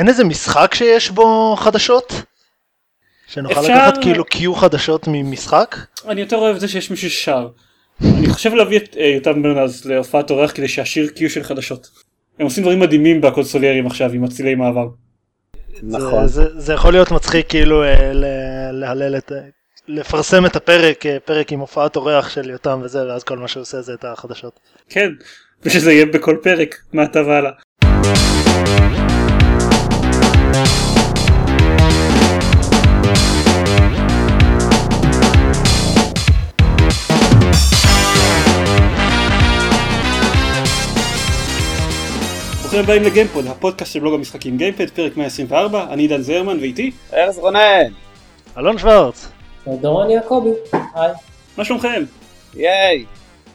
אין איזה משחק שיש בו חדשות? שנוכל אפשר- לקחת כאילו קיו חדשות ממשחק? אני יותר אוהב את זה שיש מישהו ששר. אני חושב להביא את אה, יותם ברנז להופעת אורח כדי שישיר קיו של חדשות. הם עושים דברים מדהימים בקונסוליירים עכשיו עם מצילי מעבר. נכון. זה, זה, זה יכול להיות מצחיק כאילו אה, ל- להלל את... לפרסם את הפרק, אה, פרק עם הופעת אורח של יותם וזה, ואז כל מה שהוא עושה זה את החדשות. כן, ושזה יהיה בכל פרק מעתה והלאה. ברוכים הבאים לגיימפוד, הפודקאסט של בלוג המשחקים גיימפד, פרק 124, אני עידן זרמן ואיתי, ארז רונן, אלון שוורץ. דורון יעקבי, היי. מה שלומכם? ייי.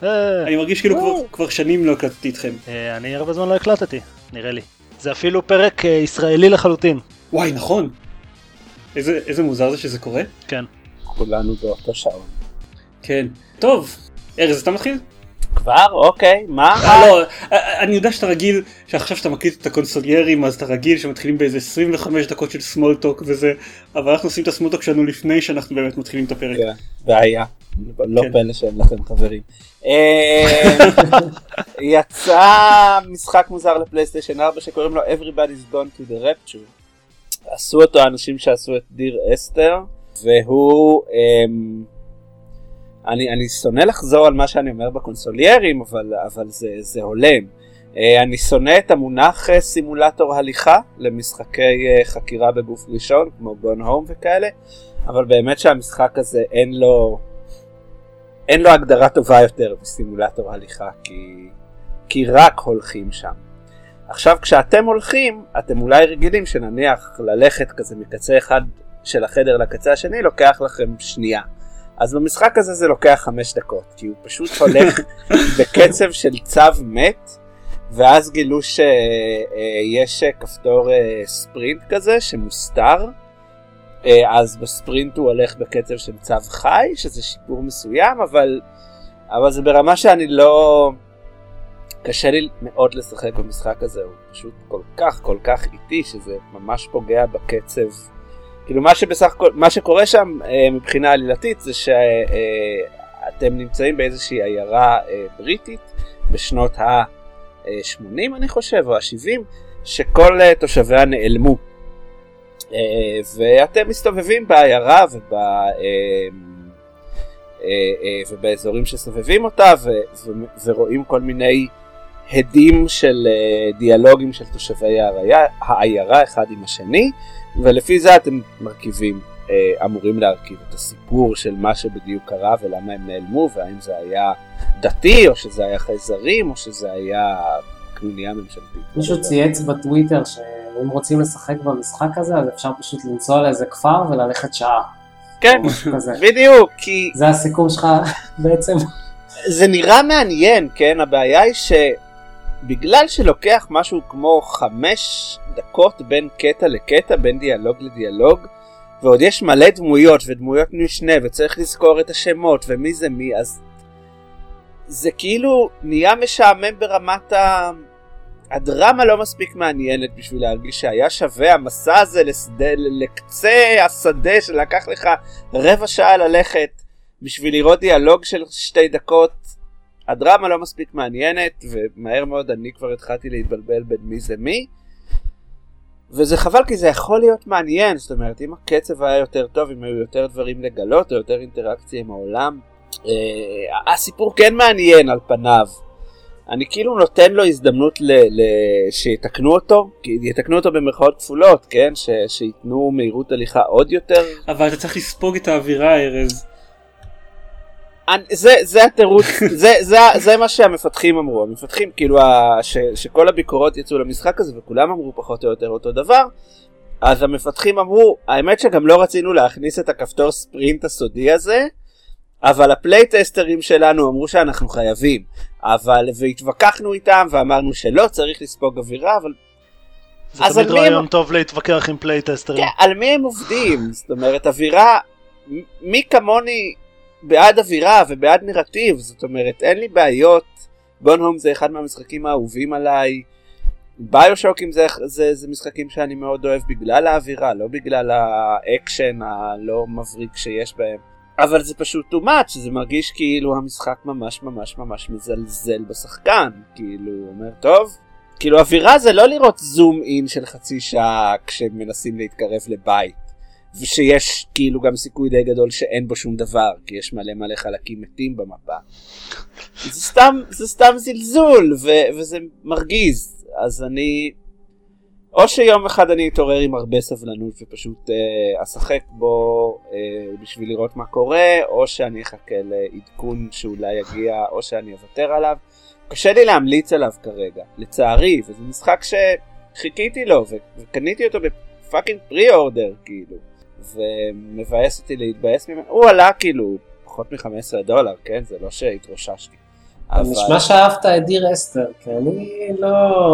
אני מרגיש כאילו כבר, שנים לא הקלטתי איתכם. אה, אני הרבה זמן לא הקלטתי, נראה לי. זה אפילו פרק אה, ישראלי לחלוטין. וואי נכון. איזה מוזר זה שזה קורה. כן. כולנו באותו שעון. כן. טוב, ארז אתה מתחיל? כבר? אוקיי, מה? אה, לא, אה, אני יודע שאתה רגיל, שעכשיו שאתה מקליט את הקונסוליירים אז אתה רגיל שמתחילים באיזה 25 דקות של סמולטוק וזה, אבל אנחנו עושים את הסמולטוק שלנו לפני שאנחנו באמת מתחילים את הפרק. כן, בעיה. לא כן. פלא שאין לכם חברים. אה, יצא משחק מוזר לפלייסטיישן 4 שקוראים לו Everybody's Gone to the Rapture. עשו אותו האנשים שעשו את דיר אסתר, והוא... אני, אני שונא לחזור על מה שאני אומר בקונסוליירים, אבל, אבל זה, זה הולם. אה, אני שונא את המונח אה, סימולטור הליכה למשחקי אה, חקירה בגוף ראשון, כמו גון הום וכאלה, אבל באמת שהמשחק הזה אין לו, אין לו הגדרה טובה יותר מסימולטור הליכה, כי, כי רק הולכים שם. עכשיו כשאתם הולכים, אתם אולי רגילים שנניח ללכת כזה מקצה אחד של החדר לקצה השני לוקח לכם שנייה. אז במשחק הזה זה לוקח חמש דקות, כי הוא פשוט הולך בקצב של צו מת, ואז גילו שיש כפתור אה, ספרינט כזה שמוסתר, אה, אז בספרינט הוא הולך בקצב של צו חי, שזה שיפור מסוים, אבל, אבל זה ברמה שאני לא... קשה לי מאוד לשחק במשחק הזה, הוא פשוט כל כך כל כך איטי, שזה ממש פוגע בקצב. כאילו מה שבסך הכל, מה שקורה שם אה, מבחינה עלילתית זה שאתם נמצאים באיזושהי עיירה אה, בריטית בשנות ה-80 אני חושב, או ה-70, שכל אה, תושביה נעלמו. אה, ואתם מסתובבים בעיירה וב... אה, אה, אה, ובאזורים שסובבים אותה ו- ו- ורואים כל מיני הדים של אה, דיאלוגים של תושבי העיירה אחד עם השני ולפי זה אתם מרכיבים, אה, אמורים להרכיב את הסיפור של מה שבדיוק קרה ולמה הם נעלמו והאם זה היה דתי או שזה היה חייזרים או שזה היה קנוניה ממשלתית. מישהו צייץ בטוויטר שאם רוצים לשחק במשחק הזה אז אפשר פשוט לנסוע לאיזה כפר וללכת שעה. כן. בדיוק, כי זה הסיכום שלך בעצם. זה נראה מעניין, כן? הבעיה היא שבגלל שלוקח משהו כמו חמש דקות בין קטע לקטע, בין דיאלוג לדיאלוג, ועוד יש מלא דמויות ודמויות משנה וצריך לזכור את השמות ומי זה מי, אז זה כאילו נהיה משעמם ברמת ה... הדרמה לא מספיק מעניינת בשביל להרגיש שהיה שווה המסע הזה לשדה, לקצה השדה שלקח לך רבע שעה ללכת בשביל לראות דיאלוג של שתי דקות. הדרמה לא מספיק מעניינת ומהר מאוד אני כבר התחלתי להתבלבל בין מי זה מי. וזה חבל כי זה יכול להיות מעניין, זאת אומרת אם הקצב היה יותר טוב, אם היו יותר דברים לגלות או יותר אינטראקציה עם העולם, אה, הסיפור כן מעניין על פניו. אני כאילו נותן לו הזדמנות ל- ל- שיתקנו אותו, יתקנו אותו במרכאות כפולות, כן? ש- שייתנו מהירות הליכה עוד יותר אבל אתה צריך לספוג את האווירה ארז. זה זה התירוץ זה זה זה מה שהמפתחים אמרו המפתחים כאילו ה, ש, שכל הביקורות יצאו למשחק הזה וכולם אמרו פחות או יותר אותו דבר אז המפתחים אמרו האמת שגם לא רצינו להכניס את הכפתור ספרינט הסודי הזה אבל ה playtesters שלנו אמרו שאנחנו חייבים אבל והתווכחנו איתם ואמרנו שלא צריך לספוג אווירה אבל זה תמיד רעיון הם- טוב להתווכח עם playtesters. כן, על מי הם עובדים? זאת אומרת, אווירה, מי כמוני בעד אווירה ובעד נרטיב, זאת אומרת, אין לי בעיות. גון הום זה אחד מהמשחקים האהובים עליי. ביושוקים זה, זה, זה משחקים שאני מאוד אוהב בגלל האווירה, לא בגלל האקשן הלא מבריק שיש בהם. אבל זה פשוט too much, זה מרגיש כאילו המשחק ממש ממש ממש מזלזל בשחקן, כאילו, הוא אומר, טוב, כאילו אווירה זה לא לראות זום אין של חצי שעה כשמנסים להתקרב לבית. ושיש כאילו גם סיכוי די גדול שאין בו שום דבר, כי יש מלא מלא חלקים מתים במפה. זה סתם, זה סתם זלזול, ו- וזה מרגיז. אז אני... או שיום אחד אני אתעורר עם הרבה סבלנות ופשוט אה, אשחק בו אה, בשביל לראות מה קורה, או שאני אחכה לעדכון שאולי יגיע, או שאני אוותר עליו. קשה לי להמליץ עליו כרגע, לצערי, וזה משחק שחיכיתי לו, וקניתי אותו בפאקינג פרי אורדר, כאילו. ומבאס אותי להתבאס ממנו, הוא עלה כאילו פחות מ-15 דולר, כן? זה לא שהתרוששתי. אבל... נשמע שאהבת את דיר אסתר, כי אני לא...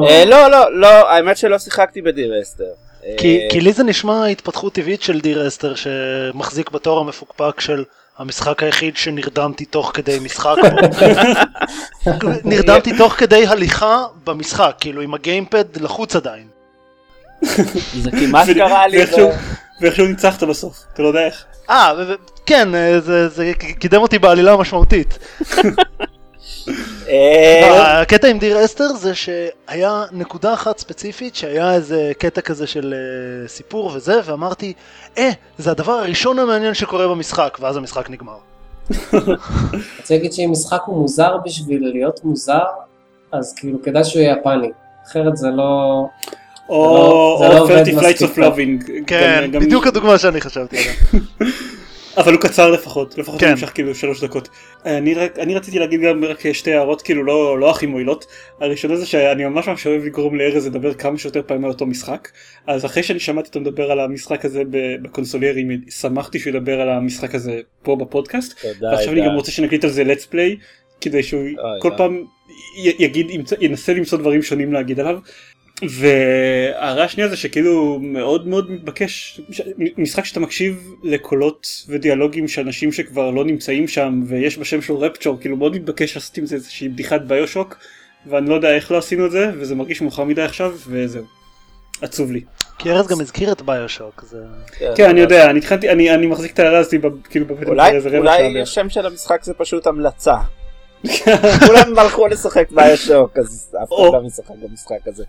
אה, לא, לא, לא, האמת שלא שיחקתי בדיר אסתר. כי, אה... כי לי זה נשמע התפתחות טבעית של דיר אסתר שמחזיק בתואר המפוקפק של המשחק היחיד שנרדמתי תוך כדי משחק. נרדמתי תוך כדי הליכה במשחק, כאילו עם הגיימפד לחוץ עדיין. זה כמעט קרה לי. ואיכשהו ניצחת בסוף, אתה לא יודע איך. אה, כן, אה, זה, זה קידם אותי בעלילה משמעותית. אה, הקטע עם דיר אסתר זה שהיה נקודה אחת ספציפית שהיה איזה קטע כזה של סיפור וזה ואמרתי אה זה הדבר הראשון המעניין שקורה במשחק ואז המשחק נגמר. רוצה להגיד שאם משחק הוא מוזר בשביל להיות מוזר אז כאילו כדאי שהוא יהיה יפני אחרת זה לא או 30 לא Flights of Loving. כן, בדיוק הדוגמה שאני חשבתי עליה. אבל הוא קצר לפחות, לפחות כן. הוא נמשך כאילו שלוש דקות. אני, רק, אני רציתי להגיד גם רק שתי הערות כאילו לא, לא הכי מועילות. הראשונה זה שאני ממש ממש אוהב לגרום לארז לדבר כמה שיותר פעמים על אותו משחק. אז אחרי שאני שמעתי אותו מדבר על המשחק הזה בקונסוליירים, שמחתי שהוא ידבר על המשחק הזה פה בפודקאסט. תודה, ועכשיו אני גם רוצה שנקליט על זה let's play, כדי שהוא כל פעם יגיד, ינסה למצוא דברים שונים להגיד עליו. וההערה השנייה זה שכאילו מאוד מאוד מתבקש משחק שאתה מקשיב לקולות ודיאלוגים של אנשים שכבר לא נמצאים שם ויש בשם של רפצ'ור כאילו מאוד מתבקש לעשות עם זה איזושהי בדיחת ביושוק ואני לא יודע איך לא עשינו את זה וזה מרגיש מאוחר מדי עכשיו וזהו. עצוב לי. כי ארז גם הזכיר את ביושוק. זה... כן, כן אני יודע אני התחלתי אני אני מחזיק את ההערה הזאת כאילו בבית אולי השם של המשחק זה פשוט המלצה. כולם הלכו לשחק ביושוק אז אף אחד לא משחק במשחק הזה.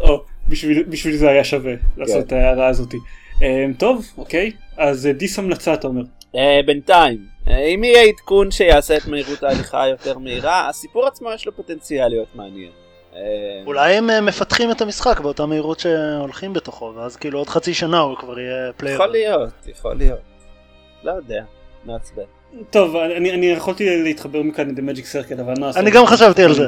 או, בשביל, בשביל זה היה שווה לעשות כן. את ההערה הזאתי. Um, טוב, אוקיי, אז uh, דיס המלצה אתה אומר. Uh, בינתיים, uh, אם יהיה עדכון שיעשה את מהירות ההליכה יותר מהירה, הסיפור עצמו יש לו פוטנציאל להיות מעניין. אה, אולי הם אה, מפתחים את המשחק באותה מהירות שהולכים בתוכו, ואז כאילו עוד חצי שנה הוא כבר יהיה פלייר. יכול להיות, יכול להיות. לא יודע, מעצבן. טוב, אני, אני יכולתי להתחבר מכאן עם The Magic Circle, אבל מה אני גם חשבתי על זה.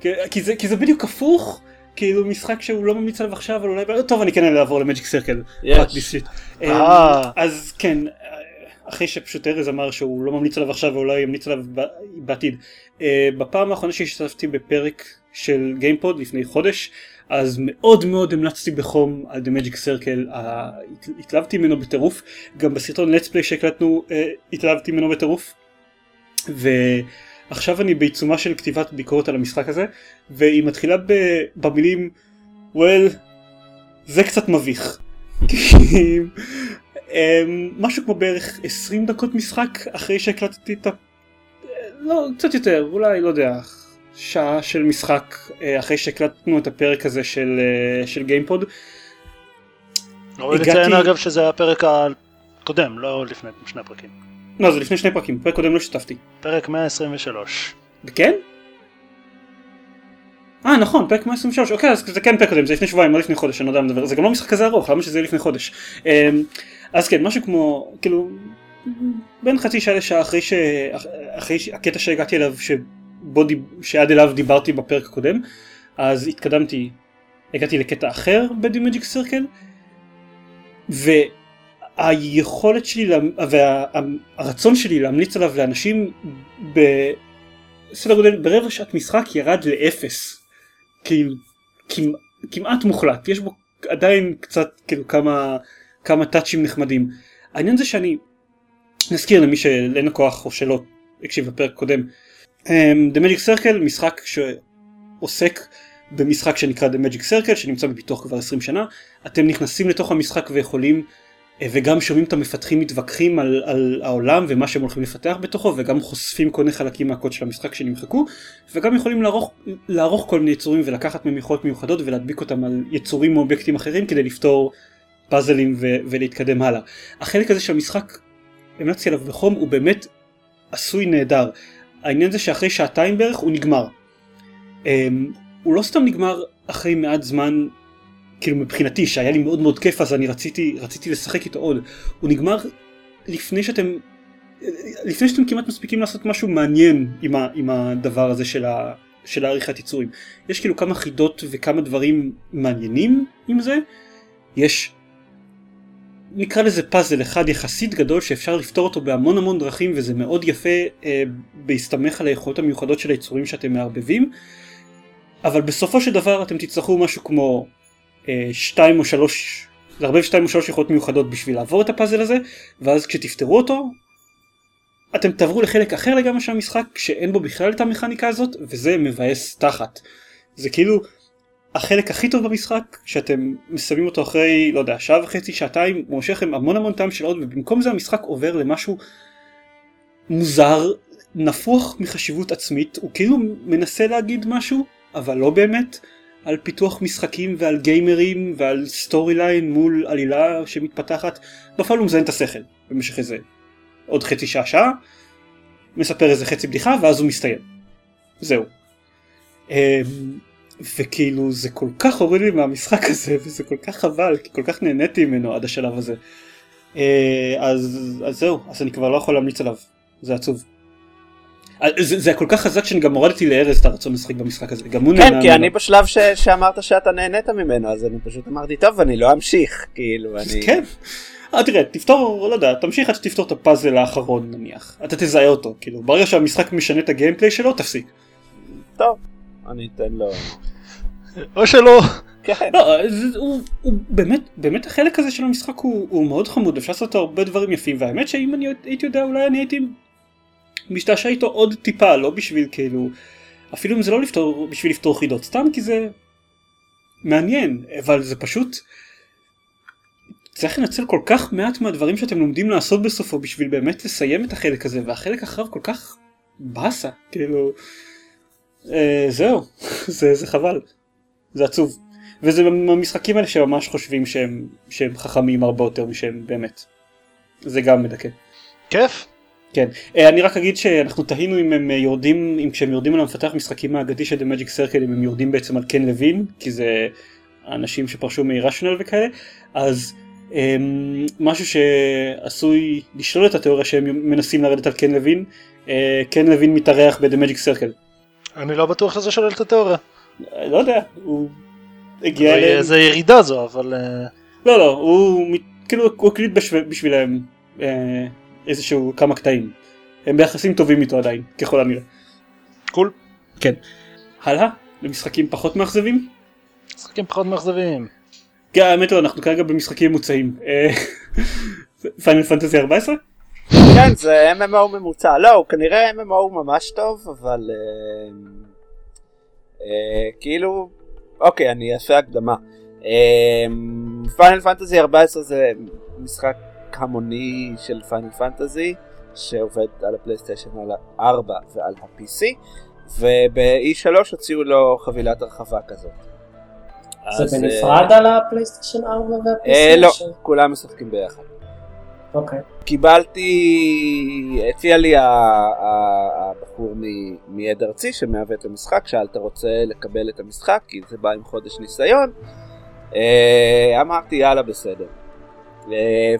כי, כי, זה, כי זה בדיוק הפוך. כאילו משחק שהוא לא ממליץ עליו עכשיו אבל אולי טוב אני כן אעבור ל Magic Circle. אה. אז כן אחרי שפשוט ארז אמר שהוא לא ממליץ עליו עכשיו ואולי ימליץ עליו בעתיד. אה, בפעם האחרונה שהשתתפתי בפרק של גיימפוד לפני חודש אז מאוד מאוד המלצתי בחום על The Magic Circle, התלהבתי ממנו בטירוף, גם בסרטון let's play שהקלטנו אה, התלהבתי ממנו בטירוף. עכשיו אני בעיצומה של כתיבת ביקורת על המשחק הזה, והיא מתחילה ב- במילים, well, זה קצת מביך. אמ, משהו כמו בערך 20 דקות משחק אחרי שהקלטתי את ה... לא, קצת יותר, אולי, לא יודע, שעה של משחק אה, אחרי שהקלטנו את הפרק הזה של, אה, של גיימפוד. ראוי לציין אגב שזה היה הפרק הקודם, לא לפני שני פרקים. לא, זה לפני שני פרקים, פרק קודם לא השתתפתי. פרק 123. כן? אה נכון פרק 123 אוקיי אז זה כן פרק קודם זה לפני שבועיים לא לפני חודש אני לא יודע מדבר זה גם לא משחק כזה ארוך למה שזה יהיה לפני חודש אמ, אז כן משהו כמו כאילו בין חצי שעה לשעה אחרי שאחרי הקטע שהגעתי אליו שבו דיב... שעד אליו דיברתי בפרק הקודם אז התקדמתי הגעתי לקטע אחר ב The Magic Circle היכולת שלי והרצון שלי להמליץ עליו לאנשים בסדר גודל ברבע שעת משחק ירד לאפס. כאילו כמעט מוחלט. יש בו עדיין קצת כאילו כמה כמה טאצ'ים נחמדים. העניין זה שאני נזכיר למי שאין הכוח או שלא הקשיב בפרק קודם um, The Magic Circle משחק שעוסק במשחק שנקרא The Magic Circle שנמצא בפיתוח כבר 20 שנה. אתם נכנסים לתוך המשחק ויכולים וגם שומעים את המפתחים מתווכחים על, על העולם ומה שהם הולכים לפתח בתוכו וגם חושפים כל מיני חלקים מהקוד של המשחק שנמחקו וגם יכולים לערוך, לערוך כל מיני יצורים ולקחת מהם יכולות מיוחדות ולהדביק אותם על יצורים או אובייקטים אחרים כדי לפתור פאזלים ו- ולהתקדם הלאה. החלק הזה של המשחק המלצתי עליו בחום הוא באמת עשוי נהדר. העניין זה שאחרי שעתיים בערך הוא נגמר. Um, הוא לא סתם נגמר אחרי מעט זמן כאילו מבחינתי שהיה לי מאוד מאוד כיף אז אני רציתי רציתי לשחק איתו עוד. הוא נגמר לפני שאתם לפני שאתם כמעט מספיקים לעשות משהו מעניין עם, ה, עם הדבר הזה של, ה, של העריכת יצורים יש כאילו כמה חידות וכמה דברים מעניינים עם זה. יש נקרא לזה פאזל אחד יחסית גדול שאפשר לפתור אותו בהמון המון דרכים וזה מאוד יפה אה, בהסתמך על היכולות המיוחדות של היצורים שאתם מערבבים. אבל בסופו של דבר אתם תצטרכו משהו כמו שתיים או שלוש, לערבב שתיים או שלוש יכולות מיוחדות בשביל לעבור את הפאזל הזה, ואז כשתפתרו אותו, אתם תעברו לחלק אחר לגמרי של המשחק, שאין בו בכלל את המכניקה הזאת, וזה מבאס תחת. זה כאילו החלק הכי טוב במשחק, שאתם מסיימים אותו אחרי, לא יודע, שעה וחצי, שעתיים, הוא מושך לכם המון המון טעם של עוד, ובמקום זה המשחק עובר למשהו מוזר, נפוח מחשיבות עצמית, הוא כאילו מנסה להגיד משהו, אבל לא באמת. על פיתוח משחקים ועל גיימרים ועל story line מול עלילה שמתפתחת, בפועל הוא מזיין את השכל במשך איזה עוד חצי שעה שעה, מספר איזה חצי בדיחה ואז הוא מסתיים. זהו. אמ, וכאילו זה כל כך הוריד לי מהמשחק הזה וזה כל כך חבל כי כל כך נהניתי ממנו עד השלב הזה. אה, אז, אז זהו אז אני כבר לא יכול להמליץ עליו זה עצוב. אה, זה, זה כל כך חזק שאני גם הורדתי לארז את הרצון לשחק במשחק הזה, גם הוא כן, נהנה. כן, כי אני בשלב ש, שאמרת שאתה נהנית ממנו, אז אני פשוט אמרתי, טוב, אני לא אמשיך, כאילו, אני... כן. אה, תראה, תפתור, לא יודע, תמשיך עד שתפתור את הפאזל האחרון נניח, אתה תזהה אותו, כאילו, ברגע שהמשחק משנה את הגיימפליי שלו, תפסיק. טוב, אני אתן לו... או שלא. כן. לא, זה, הוא, הוא באמת, באמת החלק הזה של המשחק הוא, הוא מאוד חמוד, אפשר לעשות הרבה דברים יפים, והאמת שאם אני הייתי יודע אולי אני הייתי משתעשע איתו עוד טיפה, לא בשביל כאילו, אפילו אם זה לא לפתור, בשביל לפתור חידות, סתם כי זה מעניין, אבל זה פשוט, צריך לנצל כל כך מעט מהדברים שאתם לומדים לעשות בסופו בשביל באמת לסיים את החלק הזה, והחלק אחריו כל כך באסה, כאילו, אה, זהו, זה, זה חבל, זה עצוב. וזה המשחקים האלה שממש חושבים שהם, שהם חכמים הרבה יותר משהם באמת. זה גם מדכא. כיף. כן, אה, אני רק אגיד שאנחנו תהינו אם הם יורדים, אם כשהם יורדים על המפתח משחקים האגדי של The Magic Circle, אם הם יורדים בעצם על קן לוין, כי זה אנשים שפרשו מ-Rational וכאלה, אז um, משהו שעשוי לשלול את התיאוריה שהם מנסים לרדת על קן לוין, uh, קן לוין מתארח ב-The Magic Circle. אני לא בטוח שזה שולל את התיאוריה. לא יודע, הוא הגיע אליהם. זה ירידה זו, אבל... לא, לא, הוא כאילו הוא הקליט בשבילם. איזשהו כמה קטעים. הם ביחסים טובים איתו עדיין, ככל הנראה. Cool. כן. הלאה, למשחקים פחות מאכזבים? משחקים פחות מאכזבים. כן, האמת לא, אנחנו כרגע במשחקים מאכזבים. פיינל פנטזי 14? כן, זה MMO ממוצע. לא, הוא כנראה MMO ממש טוב, אבל... אה, אה, כאילו... אוקיי, אני אעשה הקדמה. פיינל פנטזי 14 זה משחק המוני של פיינל פנטזי שעובד על הפלייסטיישן על ה-4 ועל ה-PC וב-E3 הוציאו לו חבילת הרחבה כזאת. זה בנפרד על הפלייסטיישן 4 וה-PC? אה, לא, כולם משחקים ביחד. אוקיי. קיבלתי, הציע לי הבחור מיד ארצי שמהווה את המשחק, שאל אתה רוצה לקבל את המשחק כי זה בא עם חודש ניסיון. אה, אמרתי יאללה בסדר.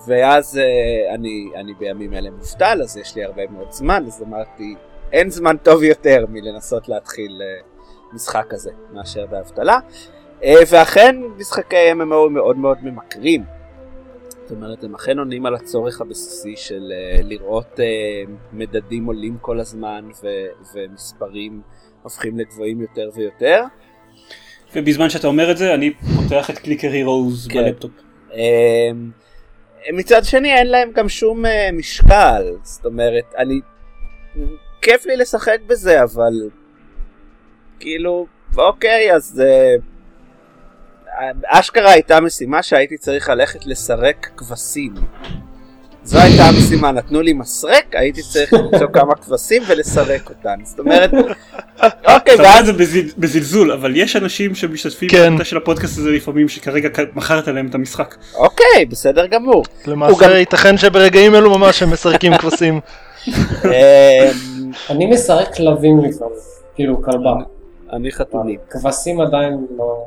ואז אה, אני, אני בימים אלה מובטל, אז יש לי הרבה מאוד זמן, אז אמרתי, אין זמן טוב יותר מלנסות להתחיל אה, משחק כזה מאשר באבטלה. אה, ואכן משחקי MMO מאוד מאוד ממכרים. זאת אומרת, הם אכן עונים על הצורך הבסיסי של לראות מדדים עולים כל הזמן ו- ומספרים הופכים לגבוהים יותר ויותר. ובזמן שאתה אומר את זה, אני פותח את קליקר הירוז כן. בלפטופ. מצד שני אין להם גם שום uh, משקל, זאת אומרת, אני... כיף לי לשחק בזה, אבל כאילו, אוקיי, אז אה, אשכרה הייתה משימה שהייתי צריך ללכת לסרק כבשים. זו הייתה המשימה, נתנו לי מסרק, הייתי צריך למצוא כמה כבשים ולסרק אותן. זאת אומרת, אוקיי, ואז... אתה אומר את זה בזלזול, אבל יש אנשים שמשתתפים כן. בקטע של הפודקאסט הזה לפעמים שכרגע מכרת להם את המשחק. אוקיי, בסדר גמור. למעשה ייתכן שברגעים אלו ממש הם מסרקים כבשים. אני מסרק כלבים לפעמים, כאילו כלבה. אני חתולים. כבשים עדיין לא...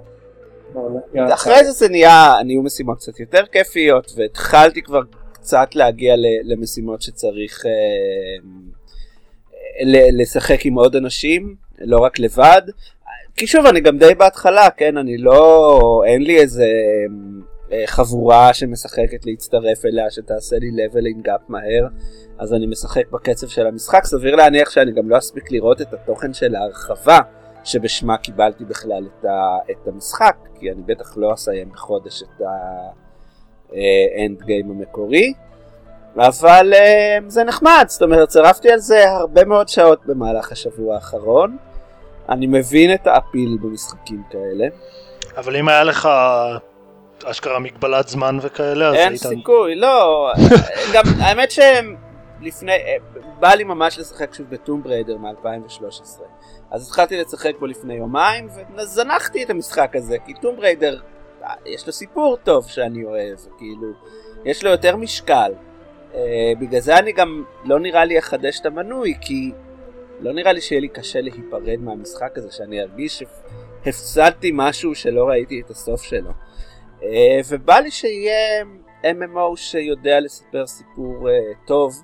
אחרי זה זה נהיה, נהיו משימות קצת יותר כיפיות, והתחלתי כבר קצת להגיע למשימות שצריך אה, לשחק עם עוד אנשים, לא רק לבד. כי שוב, אני גם די בהתחלה, כן, אני לא, אין לי איזה אה, חבורה שמשחקת להצטרף אליה, שתעשה לי leveling up מהר, אז אני משחק בקצב של המשחק, סביר להניח שאני גם לא אספיק לראות את התוכן של ההרחבה. שבשמה קיבלתי בכלל את, ה, את המשחק, כי אני בטח לא אסיים בחודש את האנד גיים המקורי, אבל אה, זה נחמד, זאת אומרת, צירפתי על זה הרבה מאוד שעות במהלך השבוע האחרון. אני מבין את ה appeal במשחקים כאלה. אבל אם היה לך אשכרה מגבלת זמן וכאלה, אז היית... אין סיכוי, לא. גם האמת שהם לפני, אה, בא לי ממש לשחק שוב בטום בריידר מ-2013. אז התחלתי לשחק בו לפני יומיים, וזנחתי את המשחק הזה, כי טום בריידר, אה, יש לו סיפור טוב שאני אוהב, כאילו, יש לו יותר משקל. אה, בגלל זה אני גם לא נראה לי אחדש את המנוי, כי לא נראה לי שיהיה לי קשה להיפרד מהמשחק הזה, שאני ארגיש שהפסדתי משהו שלא ראיתי את הסוף שלו. Uh, ובא לי שיהיה MMO שיודע לספר סיפור uh, טוב,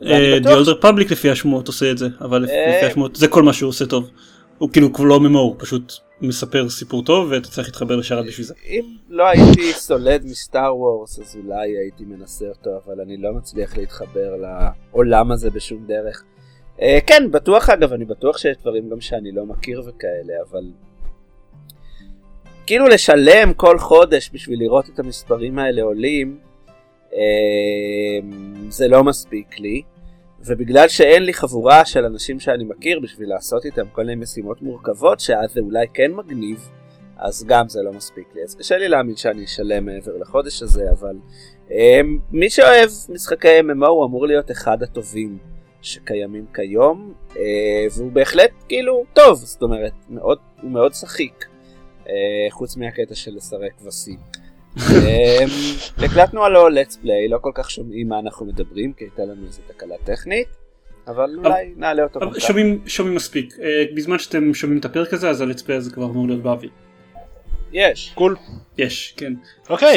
The Old Republic לפי השמועות עושה את זה, אבל לפי השמועות זה כל מה שהוא עושה טוב. הוא כאילו כבר לא ממו, הוא פשוט מספר סיפור טוב ואתה צריך להתחבר לשרת בשביל זה. אם לא הייתי סולד מסטאר וורס אז אולי הייתי מנסה אותו, אבל אני לא מצליח להתחבר לעולם הזה בשום דרך. אה, כן, בטוח אגב, אני בטוח שיש דברים גם שאני לא מכיר וכאלה, אבל... כאילו לשלם כל חודש בשביל לראות את המספרים האלה עולים, זה לא מספיק לי. ובגלל שאין לי חבורה של אנשים שאני מכיר בשביל לעשות איתם כל מיני משימות מורכבות שאז זה אולי כן מגניב, אז גם זה לא מספיק לי. אז קשה לי להאמין שאני אשלם מעבר לחודש הזה, אבל um, מי שאוהב משחקי MMO הוא אמור להיות אחד הטובים שקיימים כיום, uh, והוא בהחלט כאילו טוב, זאת אומרת, מאוד, הוא מאוד שחיק, uh, חוץ מהקטע של לסרק כבשים. אמ, הקלטנו הלו let's play, לא כל כך שומעים מה אנחנו מדברים, כי הייתה לנו איזו תקלה טכנית, אבל אולי נעלה אותו. שומעים מספיק, אה, בזמן שאתם שומעים את הפרק הזה, אז ה-let's play הזה כבר אמור להיות באוויר. יש. Cool. יש, כן. אוקיי.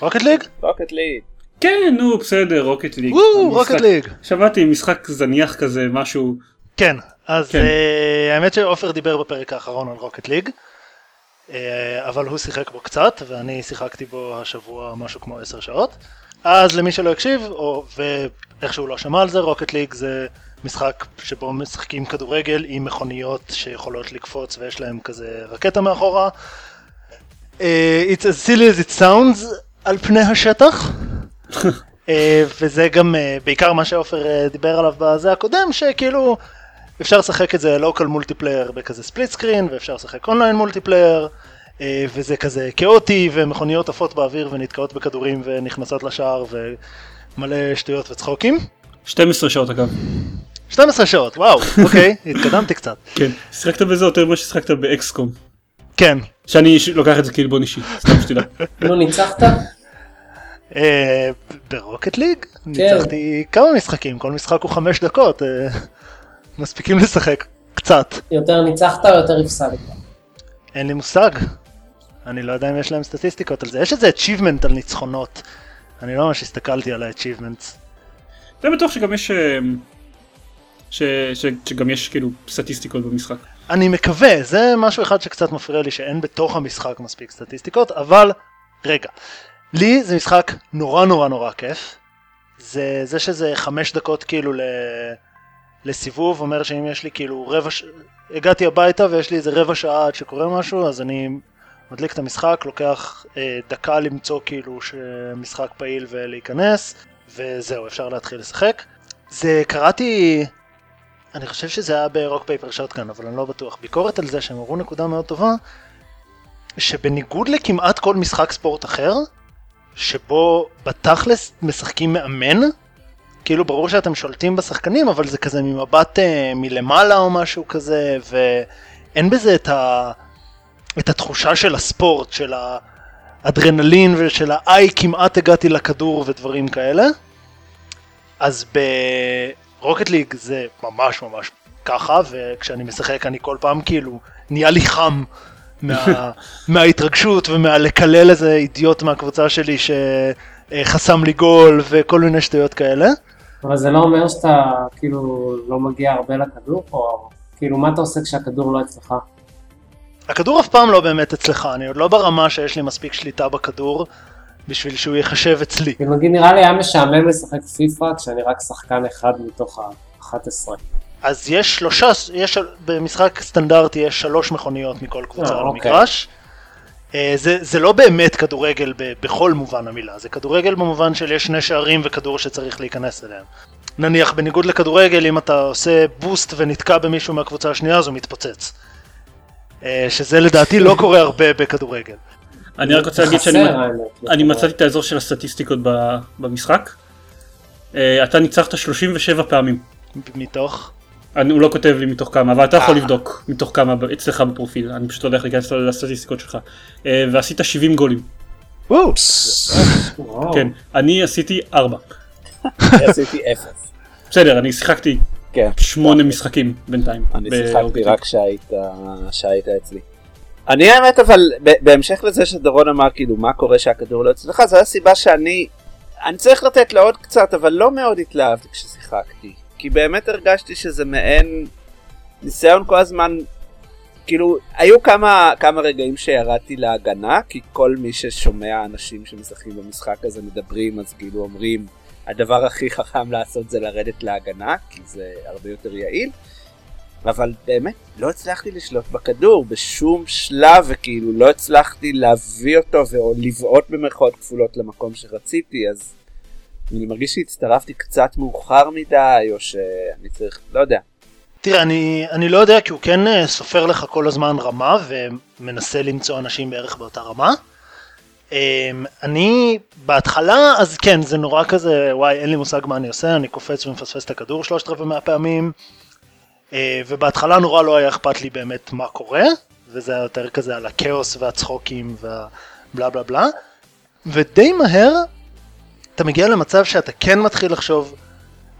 רוקט ליג? רוקט ליג. כן, נו, בסדר, רוקט ליג. וואו, רוקט ליג. שמעתי משחק זניח כזה, משהו. כן, אז כן. אה, האמת שעופר דיבר בפרק האחרון על רוקט ליג. אה, אבל הוא שיחק בו קצת, ואני שיחקתי בו השבוע משהו כמו עשר שעות. אז למי שלא הקשיב, או, ואיכשהו לא שמע על זה, רוקט ליג זה משחק שבו משחקים כדורגל עם מכוניות שיכולות לקפוץ ויש להם כזה רקטה מאחורה. Uh, it's as silly as it sounds על פני השטח. אה, וזה גם אה, בעיקר מה שעופר אה, דיבר עליו בזה הקודם, שכאילו אפשר לשחק את זה local multiplayer בכזה split screen, ואפשר לשחק online multiplayer, אה, וזה כזה כאוטי, ומכוניות עפות באוויר ונתקעות בכדורים ונכנסות לשער, ומלא שטויות וצחוקים. 12 שעות אגב. 12 שעות, וואו, אוקיי, התקדמתי קצת. כן, שיחקת בזה יותר ממה ששיחקת באקסקום. כן. שאני לוקח את זה כעלבון אישי, סתם שתדע. לא ניצחת? אה, ברוקט ליג? כן. ניצחתי כמה משחקים, כל משחק הוא 5 דקות. מספיקים לשחק, קצת. יותר ניצחת או יותר הפסדת? אין לי מושג. אני לא יודע אם יש להם סטטיסטיקות על זה. יש איזה achievement על ניצחונות. אני לא ממש הסתכלתי על ה-achievements. אתה בטוח שגם יש... אה, ש... ש... שגם יש כאילו סטטיסטיקות במשחק. אני מקווה, זה משהו אחד שקצת מפריע לי שאין בתוך המשחק מספיק סטטיסטיקות, אבל רגע, לי זה משחק נורא נורא נורא כיף. זה, זה שזה חמש דקות כאילו ל... לסיבוב, אומר שאם יש לי כאילו רבע, ש... הגעתי הביתה ויש לי איזה רבע שעה עד שקורה משהו, אז אני מדליק את המשחק, לוקח אה, דקה למצוא כאילו שמשחק פעיל ולהיכנס, וזהו, אפשר להתחיל לשחק. זה, קראתי אני חושב שזה היה ברוק פייפר שוטקן, אבל אני לא בטוח. ביקורת על זה שהם אמרו נקודה מאוד טובה, שבניגוד לכמעט כל משחק ספורט אחר, שבו בתכלס משחקים מאמן, כאילו ברור שאתם שולטים בשחקנים, אבל זה כזה ממבט אה, מלמעלה או משהו כזה, ואין בזה את, ה, את התחושה של הספורט, של האדרנלין ושל האיי כמעט הגעתי לכדור ודברים כאלה. אז ברוקט ליג זה ממש ממש ככה, וכשאני משחק אני כל פעם כאילו נהיה לי חם מה, מההתרגשות ומהלקלל איזה אידיוט מהקבוצה שלי שחסם לי גול וכל מיני שטויות כאלה. אבל זה לא אומר שאתה כאילו לא מגיע הרבה לכדור, או כאילו מה אתה עושה כשהכדור לא אצלך? הכדור אף פעם לא באמת אצלך, אני עוד לא ברמה שיש לי מספיק שליטה בכדור בשביל שהוא ייחשב אצלי. נגיד נראה לי היה משעמם לשחק פיפא כשאני רק שחקן אחד מתוך ה-11. אז יש שלושה, יש במשחק סטנדרטי יש שלוש מכוניות מכל קבוצה אה, על אוקיי. המגרש. זה, זה לא באמת כדורגל ב, בכל מובן המילה, זה כדורגל במובן של יש שני שערים וכדור שצריך להיכנס אליהם. נניח בניגוד לכדורגל אם אתה עושה בוסט ונתקע במישהו מהקבוצה השנייה אז הוא מתפוצץ. אה, שזה לדעתי לא קורה הרבה בכדורגל. אני רק רוצה להגיד שאני לא מצאתי את האזור של הסטטיסטיקות ב- במשחק. אה, אתה ניצחת 37 פעמים. מתוך. אני, הוא לא כותב לי מתוך כמה, אבל אתה יכול אה. לבדוק מתוך כמה אצלך בפרופיל, אני פשוט לא יודע איך להיכנס לסטטיסטיקות שלך. אה, ועשית 70 גולים. וואו. כן, אני עשיתי 4. עשיתי אפס. בסדר, אני שיחקתי כן. 8 משחקים בינתיים. אני שיחקתי רק כשהיית אצלי. אני האמת אבל בהמשך לזה שדורון אמר כאילו מה קורה שהכדור לא אצלך זו הסיבה שאני אני צריך לתת לו עוד קצת אבל לא מאוד התלהבתי כששיחקתי כי באמת הרגשתי שזה מעין ניסיון כל הזמן כאילו היו כמה כמה רגעים שירדתי להגנה כי כל מי ששומע אנשים שמשחקים במשחק הזה מדברים אז כאילו אומרים הדבר הכי חכם לעשות זה לרדת להגנה כי זה הרבה יותר יעיל. אבל באמת לא הצלחתי לשלוט בכדור בשום שלב וכאילו לא הצלחתי להביא אותו או לבעוט במרכאות כפולות למקום שרציתי אז אני מרגיש שהצטרפתי קצת מאוחר מדי או שאני צריך לא יודע תראה, אני, אני לא יודע כי הוא כן אה, סופר לך כל הזמן רמה ומנסה למצוא אנשים בערך באותה רמה. אמ, אני בהתחלה, אז כן, זה נורא כזה, וואי, אין לי מושג מה אני עושה, אני קופץ ומפספס את הכדור שלושת רבעי מהפעמים. אה, ובהתחלה נורא לא היה אכפת לי באמת מה קורה, וזה היה יותר כזה על הכאוס והצחוקים והבלה בלה בלה. ודי מהר אתה מגיע למצב שאתה כן מתחיל לחשוב,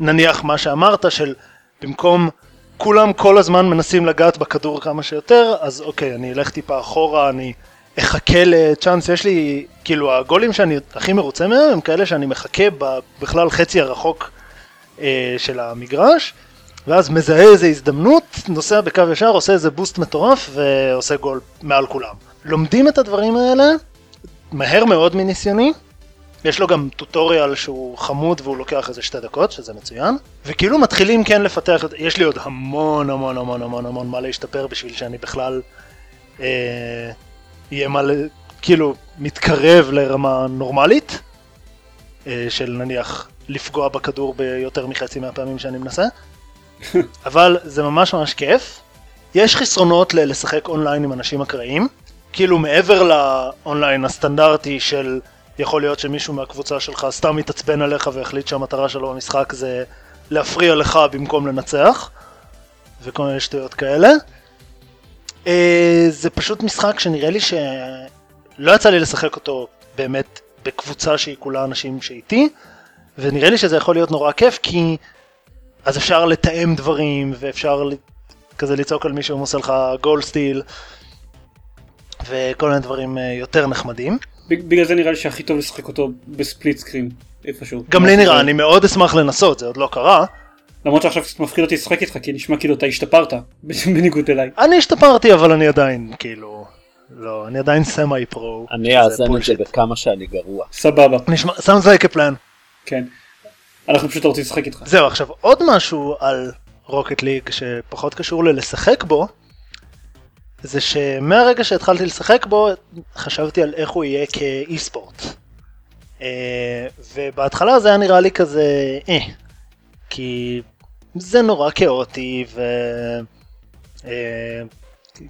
נניח מה שאמרת, של במקום כולם כל הזמן מנסים לגעת בכדור כמה שיותר, אז אוקיי, אני אלך טיפה אחורה, אני אחכה לצ'אנס, יש לי, כאילו הגולים שאני הכי מרוצה מהם הם כאלה שאני מחכה בכלל חצי הרחוק אה, של המגרש, ואז מזהה איזה הזדמנות, נוסע בקו ישר, עושה איזה בוסט מטורף ועושה גול מעל כולם. לומדים את הדברים האלה מהר מאוד מניסיוני, יש לו גם טוטוריאל שהוא חמוד והוא לוקח איזה שתי דקות, שזה מצוין. וכאילו מתחילים כן לפתח, יש לי עוד המון המון המון המון המון מה להשתפר בשביל שאני בכלל אה, יהיה מה, כאילו מתקרב לרמה נורמלית, אה, של נניח לפגוע בכדור ביותר מחצי מהפעמים שאני מנסה. אבל זה ממש ממש כיף. יש חסרונות ל- לשחק אונליין עם אנשים אקראיים, כאילו מעבר לאונליין הסטנדרטי של יכול להיות שמישהו מהקבוצה שלך סתם התעצבן עליך והחליט שהמטרה שלו במשחק זה להפריע לך במקום לנצח וכל מיני שטויות כאלה. אה, זה פשוט משחק שנראה לי שלא יצא לי לשחק אותו באמת בקבוצה שהיא כולה אנשים שאיתי ונראה לי שזה יכול להיות נורא כיף כי אז אפשר לתאם דברים ואפשר כזה לצעוק על מישהו אם עושה לך גול סטיל וכל מיני דברים אה, יותר נחמדים. בגלל זה נראה לי שהכי טוב לשחק אותו בספליט סקרין איפשהו. גם לי נראה, אני מאוד אשמח לנסות, זה עוד לא קרה. למרות שעכשיו קצת מפחיד אותי לשחק איתך כי נשמע כאילו אתה השתפרת בניגוד אליי. אני השתפרתי אבל אני עדיין כאילו, לא, אני עדיין סמי פרו. אני אאזן את זה בכמה שאני גרוע סבבה נשמע, sounds like a plan. כן. אנחנו פשוט רוצים לשחק איתך. זהו, עכשיו עוד משהו על רוקט ליג שפחות קשור ללשחק בו, זה שמהרגע שהתחלתי לשחק בו, חשבתי על איך הוא יהיה כאי ספורט. אה, ובהתחלה זה היה נראה לי כזה, אה, כי זה נורא כאוטי ו...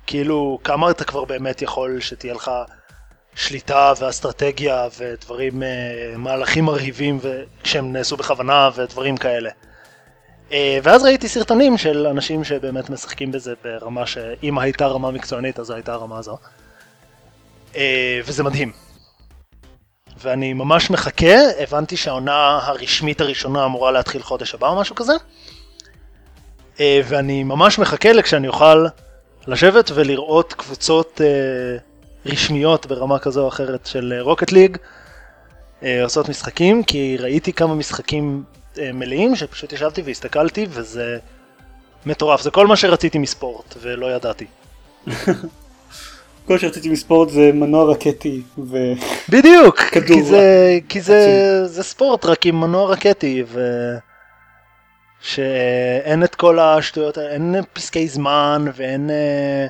כאילו כמה אתה כבר באמת יכול שתהיה לך שליטה ואסטרטגיה ודברים, מהלכים מרהיבים כשהם נעשו בכוונה ודברים כאלה. ואז ראיתי סרטונים של אנשים שבאמת משחקים בזה ברמה שאם הייתה רמה מקצוענית אז הייתה הרמה הזו. וזה מדהים. ואני ממש מחכה, הבנתי שהעונה הרשמית הראשונה אמורה להתחיל חודש הבא או משהו כזה. ואני ממש מחכה לכשאני אוכל לשבת ולראות קבוצות רשמיות ברמה כזו או אחרת של רוקט ליג עושות משחקים, כי ראיתי כמה משחקים מלאים שפשוט ישבתי והסתכלתי וזה מטורף, זה כל מה שרציתי מספורט ולא ידעתי. כל שרציתי מספורט זה מנוע רקטי ו... בדיוק, כי זה, כי זה, זה ספורט רק עם מנוע רקטי ו... שאין את כל השטויות, אין פסקי זמן ואין אה,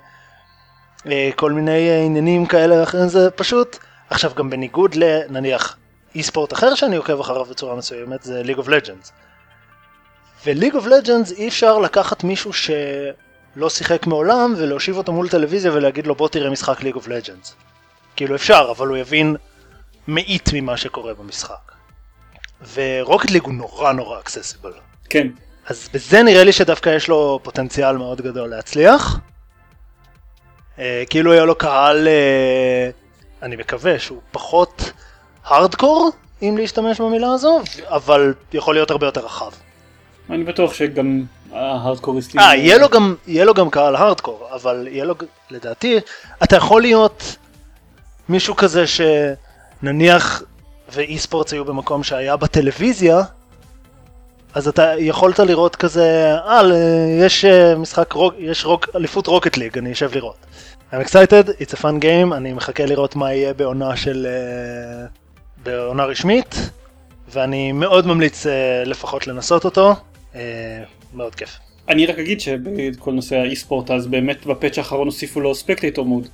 אה, כל מיני עניינים כאלה ואחרים, זה פשוט, עכשיו גם בניגוד לנניח אי ספורט אחר שאני עוקב אחריו בצורה מסוימת זה ליג אוף לג'אנס. ו League of Legends אי אפשר לקחת מישהו שלא שיחק מעולם ולהושיב אותו מול טלוויזיה ולהגיד לו בוא תראה משחק League of Legends. כאילו אפשר, אבל הוא יבין מאית ממה שקורה במשחק. ו Rocket League הוא נורא נורא accessible. כן. אז בזה נראה לי שדווקא יש לו פוטנציאל מאוד גדול להצליח. אה, כאילו היה לו קהל, אה, אני מקווה שהוא פחות הארדקור, אם להשתמש במילה הזו, אבל יכול להיות הרבה יותר רחב. אני בטוח שגם ההארדקוריסטים... אה, יהיה לו גם, יהיה לו גם קהל הארדקור, אבל יהיה לו, לדעתי, אתה יכול להיות מישהו כזה שנניח ואי ספורטס היו במקום שהיה בטלוויזיה, אז אתה יכולת לראות כזה, אה, יש משחק, יש רוק, אליפות רוקט ליג, אני אשב לראות. I'm excited, it's a fun game, אני מחכה לראות מה יהיה בעונה של... בעונה רשמית, ואני מאוד ממליץ לפחות לנסות אותו, מאוד כיף. אני רק אגיד שבכל נושא האי ספורט אז באמת בפאצ' האחרון הוסיפו לו ספקטייטור מוד.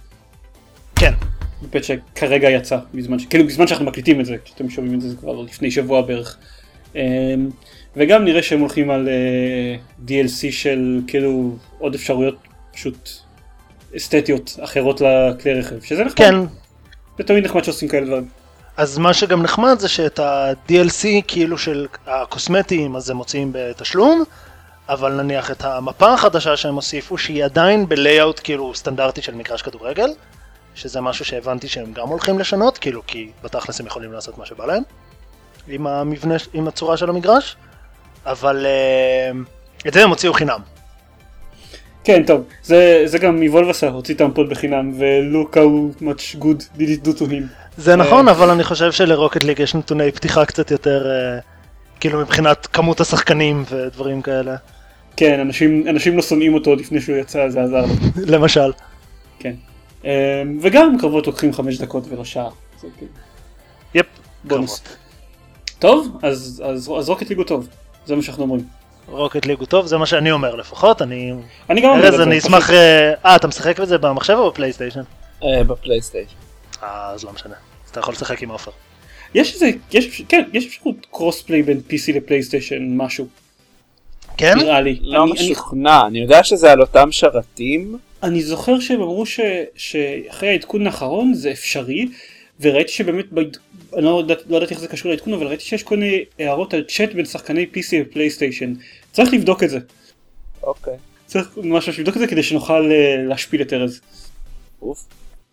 כן. בפאצ' שכרגע יצא, בזמן, ש... כאילו בזמן שאנחנו מקליטים את זה, כשאתם שומעים את זה זה כבר לפני שבוע בערך. וגם נראה שהם הולכים על uh, DLC של כאילו עוד אפשרויות פשוט אסתטיות אחרות לכלי רכב, שזה נחמד. כן. זה תמיד נחמד שעושים כאלה דברים. אז מה שגם נחמד זה שאת ה-DLC כאילו של הקוסמטיים אז הם מוציאים בתשלום, אבל נניח את המפה החדשה שהם הוסיפו שהיא עדיין בלייאאוט כאילו סטנדרטי של מגרש כדורגל, שזה משהו שהבנתי שהם גם הולכים לשנות, כאילו כי בתכלס הם יכולים לעשות מה שבא להם, עם המבנה, עם הצורה של המגרש. אבל uh, את זה הם הוציאו חינם. כן טוב זה, זה גם עשה הוציא את האמפות בחינם ולוק how much good did it do to. זה נכון אבל אני חושב שלרוקט ליג יש נתוני פתיחה קצת יותר uh, כאילו מבחינת כמות השחקנים ודברים כאלה. כן אנשים, אנשים לא שונאים אותו לפני שהוא יצא זה עזר לו. למשל. כן. Uh, וגם קרבות לוקחים חמש דקות ולא שעה. יפ. בונוס. טוב אז, אז, אז רוקט ליג הוא טוב. זה מה שאנחנו אומרים. רוקט ליג הוא טוב, זה מה שאני אומר לפחות, אני... אני גם אומר את זה. אני אשמח... אה, אתה משחק בזה במחשב או בפלייסטיישן? בפלייסטיישן. אז לא משנה. אז אתה יכול לשחק עם עופר. יש איזה, יש, כן, יש אפשרות קרוס פליי בין PC לפלייסטיישן משהו. כן? נראה לי. לא אני- משוכנע, אני יודע שזה על אותם שרתים. אני זוכר שהם אמרו ש, שאחרי העדכון האחרון זה אפשרי, וראיתי שבאמת, בעד... אני לא, יודעת, לא איך זה קשור לעדכון, אבל ראיתי שיש כל מיני הערות על צ'אט בין שחקני PC ופלייסטיישן. צריך לבדוק את זה. אוקיי. צריך ממש לבדוק את זה כדי שנוכל אה, להשפיל את ארז. אוף.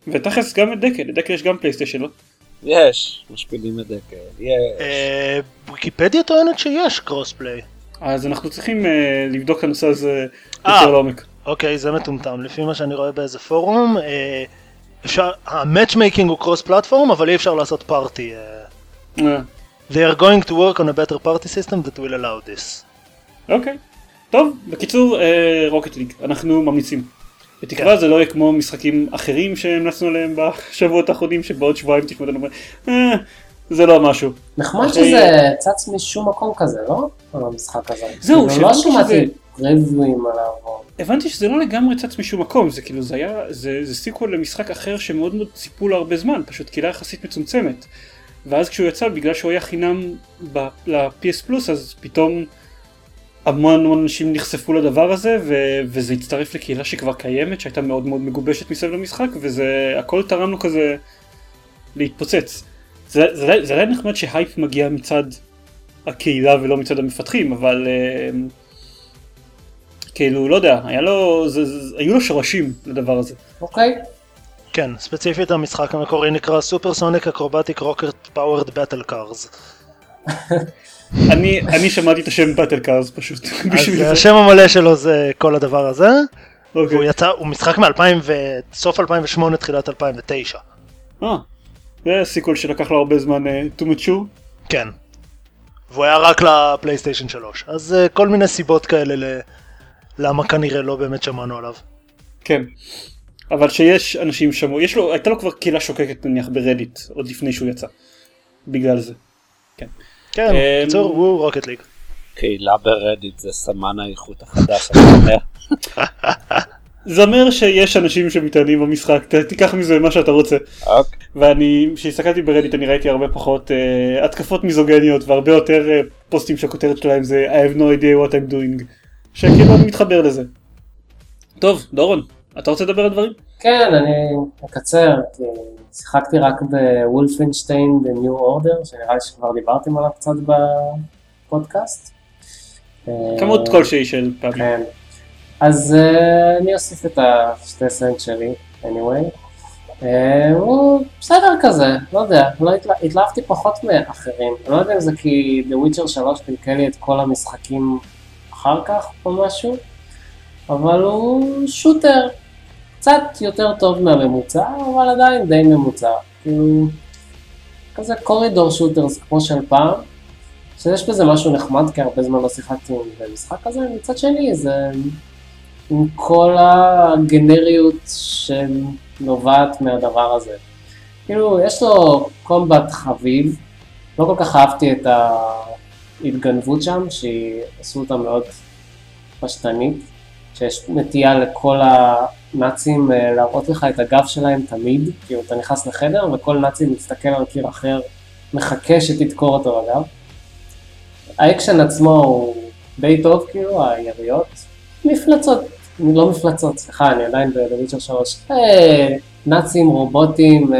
ותכלס גם את דקל, לדקל יש גם פלייסטיישן, לא? יש, משפילים את דקל. יש. אה, ויקיפדיה טוענת שיש cross play. אז אנחנו צריכים אה, לבדוק את הנושא הזה אה. יותר לעומק. אוקיי, זה מטומטם. לפי מה שאני רואה באיזה פורום, אה, אפשר... ה matchmaking הוא cross platform, אבל אי אפשר לעשות party. אה. They are going to work on a better party system that will allow this. אוקיי. טוב, בקיצור, Rocket League, אנחנו ממליצים. בתקווה כן. זה לא יהיה כמו משחקים אחרים שהמלצנו עליהם בשבועות האחרונים שבעוד שבועיים תשמעו אותנו, אה, זה לא משהו. נחמד אחרי- שזה צץ משום מקום כזה, לא? על המשחק הזה. זהו, כאילו, לא שמעתי ריוויים עליו. הבנתי שזה לא לגמרי צץ משום מקום, זה כאילו זה היה, זה, זה sequel למשחק אחר שמאוד מאוד ציפו לו הרבה זמן, פשוט קהילה יחסית מצומצמת. ואז כשהוא יצא, בגלל שהוא היה חינם ב- ל-PS פלוס, אז פתאום המון המון אנשים נחשפו לדבר הזה ו- וזה הצטרף לקהילה שכבר קיימת שהייתה מאוד מאוד מגובשת מסביב למשחק וזה הכל תרם לו כזה להתפוצץ. זה, זה, זה עדיין נחמד שהייפ מגיע מצד הקהילה ולא מצד המפתחים אבל uh, כאילו לא יודע היה לו זה, זה, היו לו שורשים לדבר הזה. אוקיי. כן, ספציפית המשחק המקורי נקרא Supersonic Acrobatic Rocket-Powered Battle Cars. אני אני שמעתי את השם Battle Cars פשוט. אז השם המלא שלו זה כל הדבר הזה. אוקיי. הוא יצא, הוא משחק מ-2000 וסוף 2008 תחילת 2009. אה, זה sequel שלקח לו הרבה זמן אה, to mature. כן. והוא היה רק לפלייסטיישן 3. אז אה, כל מיני סיבות כאלה ל... למה כנראה לא באמת שמענו עליו. כן. אבל שיש אנשים שמעו, יש לו, הייתה לו כבר קהילה שוקקת נניח ברדיט עוד לפני שהוא יצא. בגלל זה. כן. כן, אמ, בקיצור הוא Rocket League. קהילה ברדיט זה סמן האיכות החדש, אני אומר. זה אומר שיש אנשים שמתעניינים במשחק, תיקח מזה מה שאתה רוצה. אוקיי. ואני, כשהסתכלתי ברדיט אני ראיתי הרבה פחות אה, התקפות מיזוגניות והרבה יותר אה, פוסטים שהכותרת שלהם זה I have no idea what I'm doing. שכאילו אני מתחבר לזה. טוב, דורון, אתה רוצה לדבר על דברים? כן, אני אקצר, כי שיחקתי רק בוולפנשטיין ב-New Order, שנראה לי שכבר דיברתם עליו קצת בפודקאסט. כמות כלשהי של פעמים. כן. אז אה, אני אוסיף את השתי סנט שלי, anyway. אה, הוא בסדר כזה, לא יודע, לא התלה- התלהבתי פחות מאחרים. אני לא יודע אם זה כי The Witcher 3 קלקל לי את כל המשחקים אחר כך או משהו, אבל הוא שוטר קצת יותר טוב מהממוצע, אבל עדיין די ממוצע. כאילו, כזה קורידור שוטרס כמו של פעם, שיש בזה משהו נחמד, כי הרבה זמן לא שיחקתי במשחק הזה, מצד שני זה עם כל הגנריות שנובעת מהדבר הזה. כאילו, יש לו קומבט חביב, לא כל כך אהבתי את ההתגנבות שם, שעשו אותה מאוד פשטנית, שיש נטייה לכל הנאצים אה, להראות לך את הגב שלהם תמיד, כאילו אתה נכנס לחדר וכל נאצי מסתכל על קיר אחר, מחכה שתדקור אותו בגב. האקשן עצמו הוא די טוב כאילו, היריות. מפלצות, לא מפלצות, סליחה, אני עדיין ב Witcher 3. אה, נאצים, רובוטים,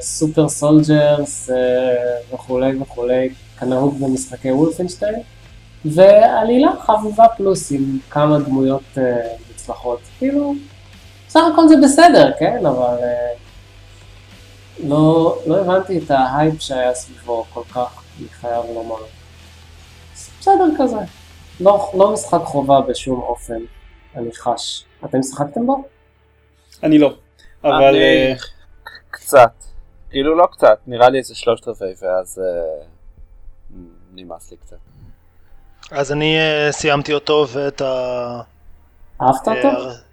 super soldiers אה, וכולי וכולי, כנהוג במשחקי Wolfenstein. ועלילה חביבה פלוס עם כמה דמויות מוצלחות. כאילו, בסך הכל זה בסדר, כן? אבל אה, לא, לא הבנתי את ההייפ שהיה סביבו כל כך, אני חייב לומר. בסדר כזה. לא, לא משחק חובה בשום אופן, אני חש. אתם שיחקתם בו? אני לא. אבל אני אה, קצת. כאילו לא קצת, נראה לי איזה שלושת רבעי ואז אה, נמאס לי קצת. אז אני אה, סיימתי אותו ואת ה... אהבת אותו?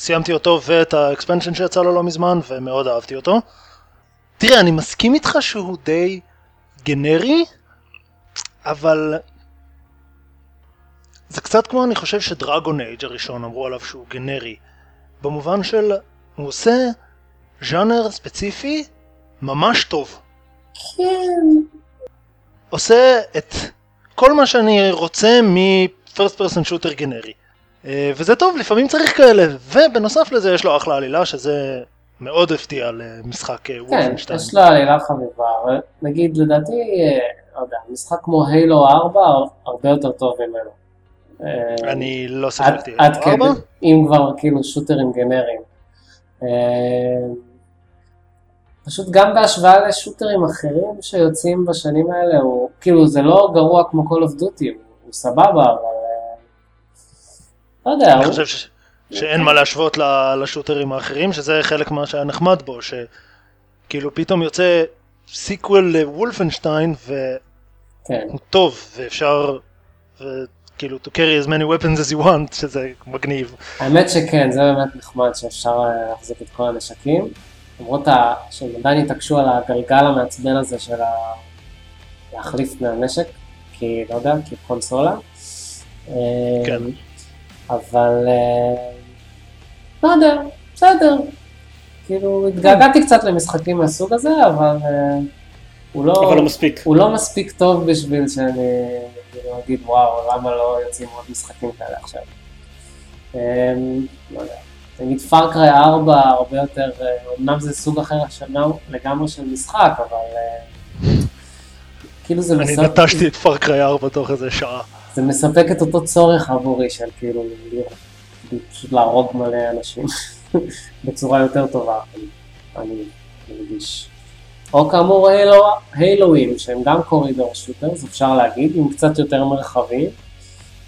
סיימתי אותו ואת האקספנשן שיצא לו לא מזמן ומאוד אהבתי אותו. תראה, אני מסכים איתך שהוא די גנרי, אבל זה קצת כמו אני חושב שדרגון אייג' הראשון אמרו עליו שהוא גנרי. במובן של הוא עושה ז'אנר ספציפי ממש טוב. כן. עושה את כל מה שאני רוצה מ-first person shooter גנרי. אה, וזה טוב, לפעמים צריך כאלה, ובנוסף לזה יש לו אחלה עלילה שזה מאוד הפתיע למשחק אה, כן, וולפנשטיין. יש לה עלילה חביבה, נגיד לדעתי, אה, לא יודע, משחק כמו הילו 4 הרבה יותר טוב ממנו. אני לא שיחקתי עד ארבע. כדי, אם כבר כאילו שוטרים גנריים. פשוט גם בהשוואה לשוטרים אחרים שיוצאים בשנים האלה, הוא כאילו זה לא גרוע כמו Call of Duty, הוא, סבבה, אבל לא יודע, אני חושב ש... שאין מה להשוות לשוטרים האחרים, שזה חלק מה שהיה נחמד בו, שכאילו פתאום יוצא sequel ל Wolfenstein והוא כן, טוב, ואפשר כאילו to carry as many weapons as you want, שזה מגניב. האמת שכן, זה באמת נחמד שאפשר אה, להחזיק את כל הנשקים, למרות שהם עדיין התעקשו על הגלגל המעצבן הזה של ה... להחליף מהנשק, כי לא יודע, כי קונסולה. אה, כן. אבל אה, לא יודע, בסדר. כאילו, התגעגעתי קצת למשחקים מהסוג הזה, אבל אה, הוא לא... אבל לא מספיק. הוא לא מספיק טוב בשביל שאני כאילו, להגיד וואו, למה לא יוצאים עוד משחקים כאלה עכשיו. אמ, לא יודע. נגיד פארקריי 4 הרבה יותר, אה, אמנם זה סוג אחר השנה לגמרי של משחק, אבל כאילו זה אני מספק, נטשתי את פארקריי 4 תוך איזה שעה. זה מספק את אותו צורך עבורי של כאילו פשוט להרוג מלא אנשים בצורה יותר טובה, אני- מרגיש. או כאמור הילו, הילואים שהם גם קורידור שוטרס אפשר להגיד, עם קצת יותר מרחבים,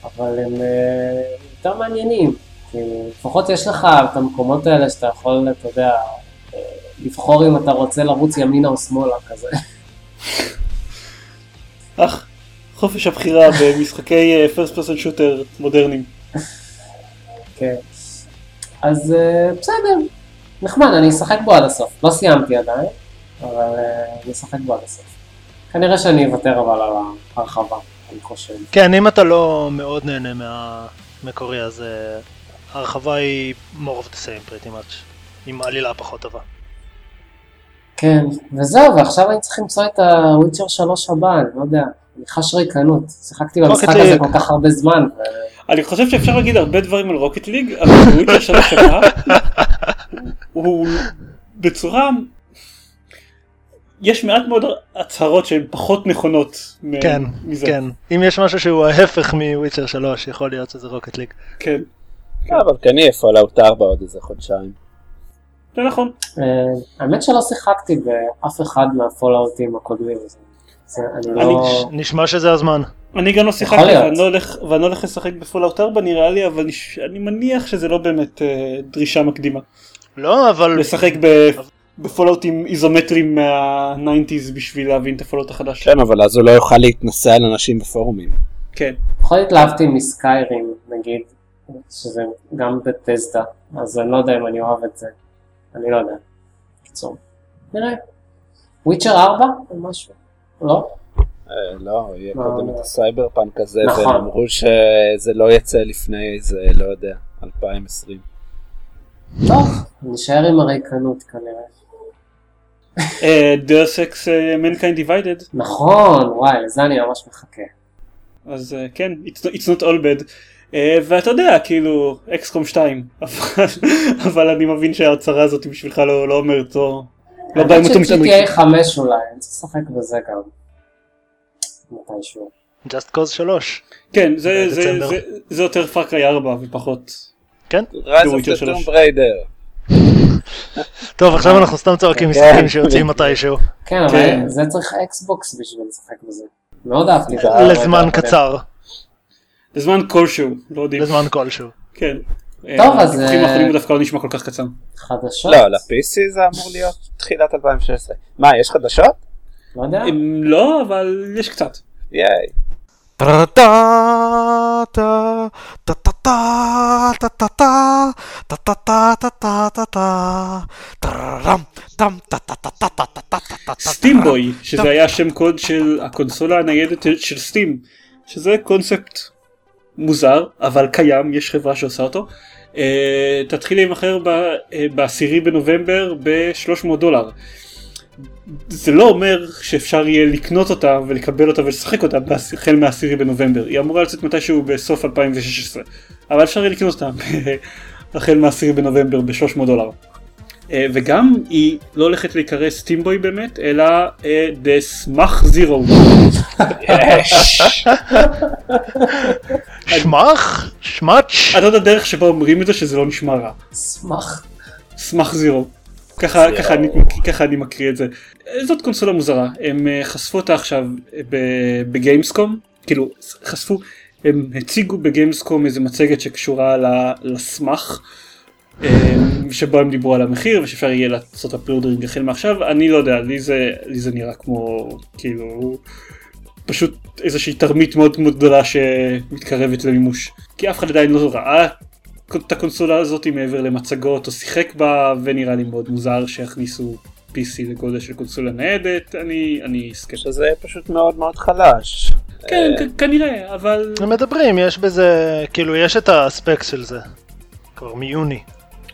אבל הם אה, יותר מעניינים. כאילו, לפחות יש לך את המקומות האלה שאתה יכול, אתה יודע, אה, לבחור אם אתה רוצה לרוץ ימינה או שמאלה כזה. אך, חופש הבחירה במשחקי first person shooter מודרניים. כן. אז אה, בסדר, נחמד, אני אשחק בו עד הסוף. לא סיימתי עדיין, אבל אה, אני אשחק בו עד הסוף. כנראה שאני אוותר אבל על ההרחבה, אני חושב. כן, אם אתה לא מאוד נהנה מהמקורי, אז אה, ההרחבה היא more of the same pretty much, עם עלילה פחות טובה. כן, וזהו, ועכשיו אני צריך למצוא את הוויצ'ר 3 הבא, אני לא יודע. אני חש ריקנות. שיחקתי במשחק הזה. כל כך הרבה זמן. אני חושב שאפשר להגיד הרבה דברים על רוקט ליג, אבל וויצ'ר שלוש הבא הוא בצורה... יש מעט מאוד הצהרות שהן פחות נכונות כן, מזה. כן. אם יש משהו שהוא ההפך מ Witcher 3, יכול להיות שזה Rocket League. כן, אה, אבל כן יהיה Fallout 4 עוד איזה חודשיים. זה נכון. אה, האמת שלא שיחקתי באף אחד מהפולאאוטים הקודמים. לא... נשמע שזה הזמן. אני גם לא שיחקתי להיות. ואני לא הולך- ואני לא הולך לשחק ב Fallout 4 נראה לי, אבל אני מניח שזה לא באמת אה, דרישה מקדימה. לא, אבל לשחק ב- בפולאוטים איזומטריים מה-90's בשביל להבין את ה Fallout החדש. כן, אבל אז הוא לא יוכל להתנשא על אנשים בפורומים. כן. יכול התלהבתי מ Skyrim נגיד, שזה גם Bethesda, אז אני לא יודע אם אני אוהב את זה, אני לא יודע. קיצור, נראה. Witcher 4 או משהו? לא? אה, לא, יהיה לא, קודם לא. את הסייבר פאנק הזה, נכון. והם אמרו שזה לא יצא לפני איזה, לא יודע, 2020. טוב, נשאר עם הריקנות כנראה. דרס אקס מנקיינד דיווידד נכון, וואי, לזה אני ממש מחכה. אז אה, כן it's not- all bad אה, ואתה יודע כאילו אקסקום 2 אבל, אני מבין שההצהרה הזאת בשבילך לא, לא אומרת לא, לא בא עם אותו האמת ש-GTA מתאמרים. 5 אולי, אני צריך לשחק בזה גם. מתישהו. Just Cause 3. כן זה, זה. זה, זה יותר פאקריי 4 ופחות כן? The Witcher דה שלוש. טום בריידר. טוב, עכשיו אנחנו סתם צועקים כן. משחקים שיוצאים מתישהו. כן, אבל כן. זה צריך אקסבוקס בשביל לשחק בזה. מאוד אהבתי את זה. לזמן קצר, לזמן כלשהו לא יודעים לזמן כלשהו. כן. טוב, אז, הדיווחים אה, האחרונים דווקא לא נשמע כל כך קצר. חדשות? לא, ל-PC זה אמור להיות תחילת 2016. מה, יש חדשות? לא יודע. לא אבל יש קצת. ייי. סטימבוי שזה היה שם קוד של הקונסולה הניידת של סטים שזה קונספט מוזר אבל קיים יש חברה שעושה אותו. אה, תתחיל להימכר אה, בעשירי בנובמבר ב-300 דולר. זה לא אומר שאפשר יהיה לקנות אותה ולקבל אותה ולשחק אותה החל מהעשירי בנובמבר היא אמורה לצאת מתישהו בסוף 2016 אבל אפשר יהיה לקנות אותה החל מהעשירי בנובמבר ב-300 דולר. אה, וגם היא לא הולכת להיקרא סטימבוי באמת אלא אה, The Smach Zero. שמח? שמאץ'? אתה יודע דרך שבה אומרים את זה שזה לא נשמע רע. אשמח. סמך זירו. ככה, ככה, אני, ככה אני מקריא את זה. זאת קונסולה מוזרה, הם אה, חשפו אותה עכשיו אה, בגיימסקום, כאילו חשפו, הם הציגו בגיימסקום איזה מצגת שקשורה לסמך, שבו הם דיברו על המחיר ושאפשר יהיה לעשות הפריאודרינג החל מעכשיו, אני לא יודע, לי זה, לי זה נראה כמו כאילו פשוט איזושהי תרמית מאוד מאוד גדולה שמתקרבת למימוש, כי אף אחד עדיין לא ראה את הקונסולה הזאת מעבר למצגות או שיחק בה ונראה לי מאוד מוזר שיכניסו PC לגודל של קונסולה ניידת אני אני סקפטי. שזה פשוט מאוד מאוד חלש. כן אה, כ- כנראה אבל מדברים, יש בזה, כאילו יש את ה specs של זה. כבר מיוני.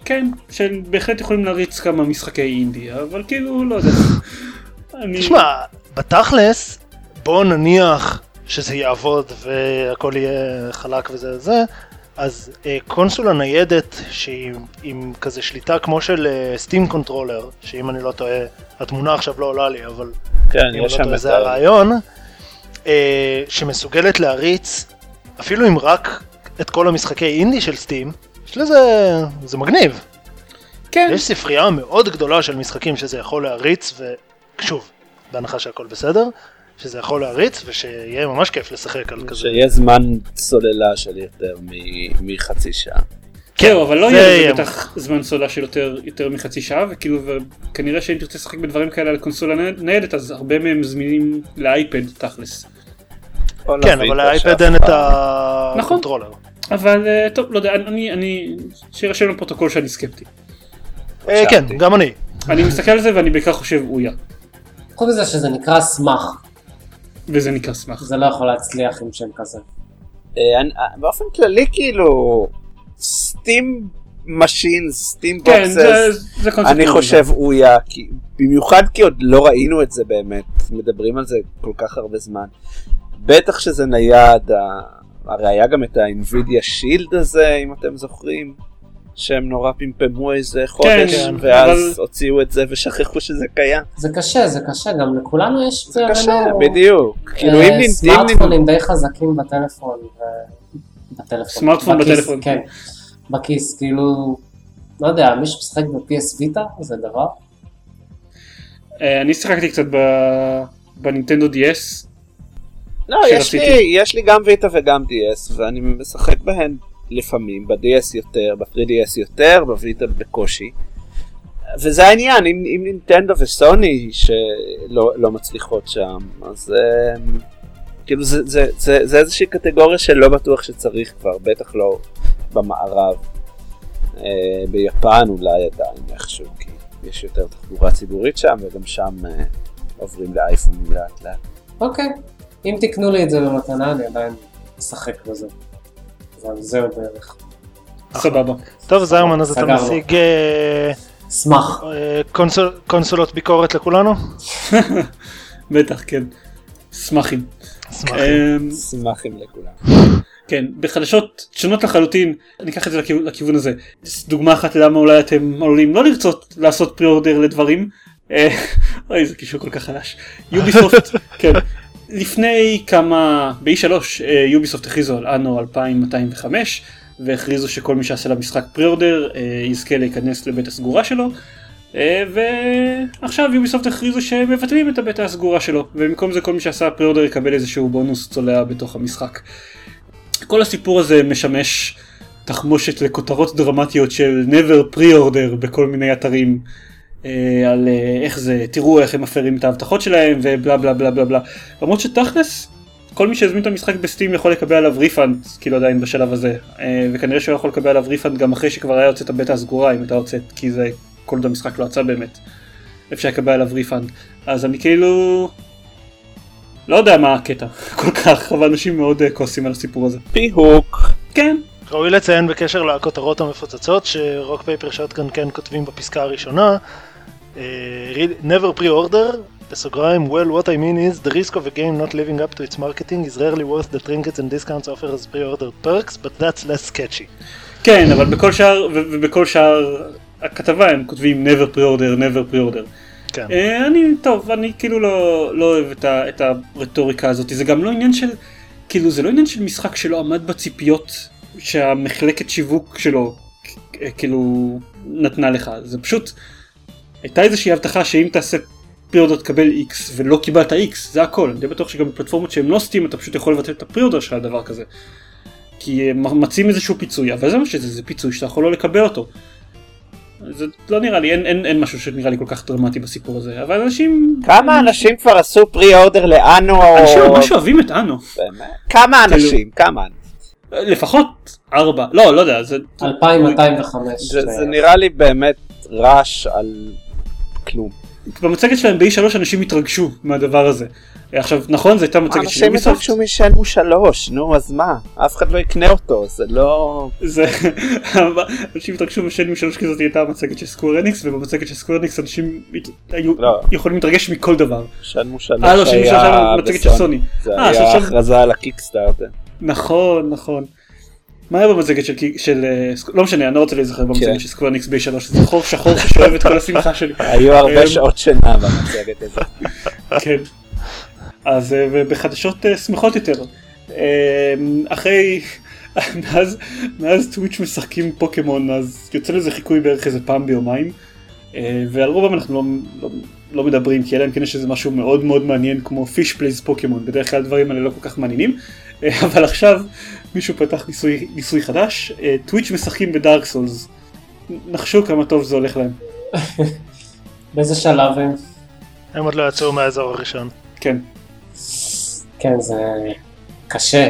כן שהם בהחלט יכולים להריץ כמה משחקי אינדי אבל כאילו לא יודע. אני- תשמע, בתכלס, בוא נניח שזה יעבוד והכל יהיה חלק וזה זה, אז אה, קונסולה ניידת שהיא עם כזה שליטה כמו של Steam אה, Controller, שאם אני לא טועה, התמונה עכשיו לא עולה לי, אבל כן, אם אני לא טועה זה הרעיון, אה, שמסוגלת להריץ אפילו אם רק את כל המשחקי אינדי של סטים, יש לזה, זה מגניב. כן. יש ספרייה מאוד גדולה של משחקים שזה יכול להריץ, ושוב, בהנחה שהכל בסדר, שזה יכול להריץ ושיהיה ממש כיף לשחק על כזה. שיהיה זמן סוללה של יותר מחצי שעה. כן, אבל לא יהיה בטח זמן סוללה של יותר, יותר מחצי שעה, וכאילו, וכנראה שאם תרצה לשחק בדברים כאלה על קונסולה ניידת, אז הרבה מהם זמינים ל iPad תכלס. כן, אבל ל iPad אין את ה controller. נכון, אבל אה, טוב, לא יודע, אני, אני, שירשם לפרוטוקול שאני סקפטי. אה, כן, גם אני. אני מסתכל על זה ואני בעיקר חושב אויה. חוץ מזה שזה נקרא Smach. וזה נקרא Smach. זה לא יכול להצליח עם שם כזה. אה, באופן כללי כאילו Steam Machine Steam Boxes אני חושב אויה במיוחד כי עוד לא ראינו את זה באמת מדברים על זה כל כך הרבה זמן בטח שזה נייד הרי היה גם את ה Nvidia Shield הזה אם אתם זוכרים שהם נורא פמפמו איזה חודש כן, ואז אבל... הוציאו את זה ושכחו שזה קיים. זה קשה זה קשה גם לכולנו יש זה קשה בדיוק. אה, כאילו אם סמארטפונים די חזקים בטלפון. ו... בטלפון. סמארטפון בכיס, בטלפון. כן. בכיס כאילו לא יודע מישהו משחק ב-PS ויטה זה דבר. אה, אני שיחקתי קצת בנינטנדו DS. לא יש לי יש לי גם ויטה וגם DS ואני משחק בהן לפעמים, ב-DS יותר, ב-3DS יותר, בוויטה בקושי. וזה העניין, אם, אם נינטנדו וסוני שלא לא מצליחות שם, אז um, כאילו זה, זה, זה, זה איזושהי קטגוריה שלא בטוח שצריך כבר, בטח לא במערב. Uh, ביפן אולי עדיין איכשהו, כי יש יותר תחבורה ציבורית שם, וגם שם uh, עוברים לאייפונים לאט לאט. אוקיי, okay. אם תקנו לי את זה במתנה אני עדיין אשחק בזה. אבל זהו בערך. סבבה. טוב זרמן אז אתה משיג סמך אה, קונסולות ביקורת לכולנו? בטח כן. סמכים. סמכים אמ, לכולם. כן, בחדשות שונות לחלוטין, אני אקח את זה לכיוון הזה. דוגמה אחת למה אולי אתם עלולים לא לרצות לעשות פרי אורדר לדברים. אה, אוי, זה קישור כל כך חלש. יוביסופט, כן. לפני כמה, ב-E3 יוביסופט הכריזו על אנו 2205 והכריזו שכל מי שעשה למשחק פריאורדר אה, יזכה להיכנס לבית הסגורה שלו אה, ועכשיו Ubisoft הכריזו שהם מבטלים את הבטא הסגורה שלו ובמקום זה כל מי שעשה pre-order יקבל איזשהו בונוס צולע בתוך המשחק. כל הסיפור הזה משמש תחמושת לכותרות דרמטיות של never pre-order בכל מיני אתרים אה, על אה, איך זה, תראו איך הם מפרים את ההבטחות שלהם ובלה בלה בלה בלה בלה. למרות שתכלס, כל מי שהזמין את המשחק ב Steam יכול לקבל עליו refund, כאילו עדיין בשלב הזה, אה, וכנראה שהוא יכול לקבל עליו refund גם אחרי שכבר היה יוצא את הבטא הסגורה אם הייתה יוצאת, כי זה כל עוד המשחק לא יצא באמת. אפשר לקבל עליו refund. אז אני כאילו... לא יודע מה הקטע כל כך, אבל אנשים מאוד כועסים על הסיפור הזה. פיהוק. כן. ראוי לציין בקשר לכותרות המפוצצות ש Rock Paper Shotgun כן כותבים בפסקה הראשונה never pre-order, בסוגריים, well what I mean is the risk of a game not living up to its marketing is rarely worth the trinkets and discounts offered as pre-order perks, but that's less catchy. כן, אבל בכל שאר, ובכל שאר הכתבה הם כותבים never pre-order, never pre-order. כן. Uh, אני, טוב, אני כאילו לא, לא אוהב את, ה, את הרטוריקה הזאת, זה גם לא עניין של, כאילו זה לא עניין של משחק שלא עמד בציפיות שהמחלקת שיווק שלו כאילו נתנה לך, זה פשוט הייתה איזושהי הבטחה שאם תעשה פריאורדר תקבל X ולא קיבלת X זה הכל. אני די בטוח שגם בפלטפורמות שהם לא סטים אתה פשוט יכול לבטל את הפריאורדר שלך על דבר כזה. כי הם מציעים איזשהו פיצוי אבל זה מה שזה זה פיצוי שאתה יכול לא לקבל אותו. זה לא נראה לי אין, אין, אין משהו שנראה לי כל כך דרמטי בסיפור הזה אבל אנשים כמה אנשים כבר עשו פרי אורדר לאנו? אנשים ממש אוהבים את אנו. כמה כאילו- אנשים? כמה? לפחות ארבע. לא לא יודע זה 2205 זה נראה לי באמת רעש על כלום. במצגת שלהם ב-E3 אנשים התרגשו מהדבר הזה. עכשיו נכון זה הייתה מצגת של אנשים יתרגשו משנמו שלוש, נו אז מה? אף אחד לא יקנה אותו, זה לא... זה... אנשים התרגשו משנמו שלוש כי זאת הייתה מצגת של סקוור אניקס ובמצגת של סקוור אניקס אנשים היו לא. יכולים להתרגש מכל דבר. שלוש אה לא שלוש היה מצגת של בסוני. סוני. זה אה, היה הכרזה על הקיקסטארטר. נכון נכון. מה היה במצגת של של אה, לא משנה אני לא רוצה להיזכר כן. במצגת של סקוור אניקס בי שלוש זה חור שחור ששואב את כל השמחה שלי. היו הרבה אמ, שעות שינה במצגת הזאת. כן. אז אה, ובחדשות אה, שמחות יותר. אה, אחרי, מאז, מאז Twitch משחקים פוקימון אז יוצא לזה חיקוי בערך איזה פעם ביומיים. ועל רובם אנחנו לא, לא, לא מדברים כי אלא אם כן יש איזה משהו מאוד מאוד מעניין כמו Fish Plays Pokémon בדרך כלל הדברים האלה לא כל כך מעניינים אה, אבל עכשיו מישהו פתח ניסוי, ניסוי חדש אה, Twitch משחקים ב Dark Souls. נחשו כמה טוב זה הולך להם. באיזה שלב הם? הם עוד לא יצאו מהאזור הראשון. כן. כן, זה קשה.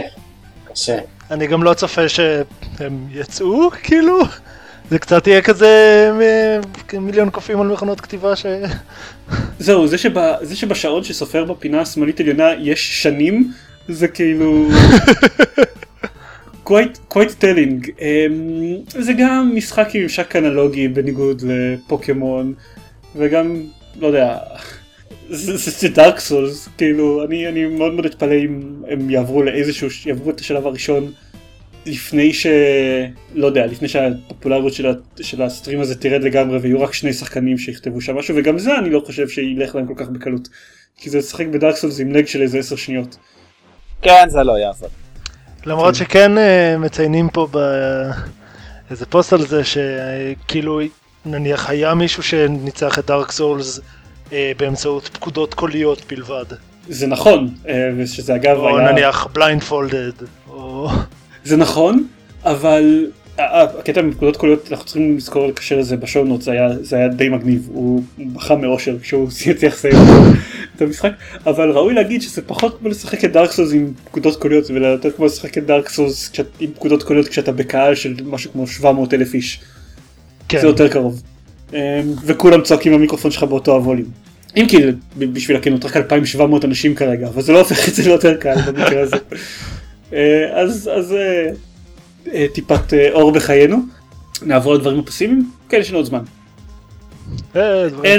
קשה. אני גם לא צופה שהם יצאו, כאילו. זה קצת יהיה כזה מ- מיליון קופים על מכונות כתיבה ש... זהו, זה, שב, זה שבשעון שסופר בפינה השמאלית עליונה יש שנים, זה כאילו... quite, quite telling. Um, זה גם משחק עם ממשק אנלוגי בניגוד לפוקימון, וגם, לא יודע, זה, זה, זה דארק סולס, כאילו, אני, אני מאוד מאוד אתפלא אם הם יעברו לאיזשהו, יעברו את השלב הראשון לפני ש... לא יודע, לפני שהפופולריות של, ה... של הסטרים הזה תרד לגמרי ויהיו רק שני שחקנים שיכתבו שם משהו וגם זה אני לא חושב שילך להם כל כך בקלות. כי זה לשחק בדארק סולס עם לג של איזה 10 שניות. כן, זה לא יעבוד. למרות שכן אה, מציינים פה באיזה פוסט על זה שכאילו נניח היה מישהו שניצח את Dark Souls אה, באמצעות פקודות קוליות בלבד. זה נכון, אה, ושזה אגב או היה... נניח blindfolded. או... זה נכון, אבל ה- ה- הקטע עם פקודות קוליות אנחנו צריכים לזכור לקשר לזה ב show notes זה היה, זה היה די מגניב, הוא בכה מאושר כשהוא הצליח לסיים את המשחק, אבל ראוי להגיד שזה פחות כמו לשחק את Dark Souls עם פקודות קוליות ויותר כמו לשחק את Dark כשאת- עם פקודות קוליות כשאתה בקהל של משהו כמו 700 אלף איש, כן. זה יותר קרוב. אמ, וכולם צועקים במיקרופון שלך באותו הווליום. אם כי בשביל הכנות רק 2700 אנשים כרגע, אבל זה לא הופך את זה ליותר קל במקרה הזה. אה, אז אז אה, אה, טיפת אור בחיינו. נעבור לדברים הפסימיים? כן, יש לנו עוד זמן.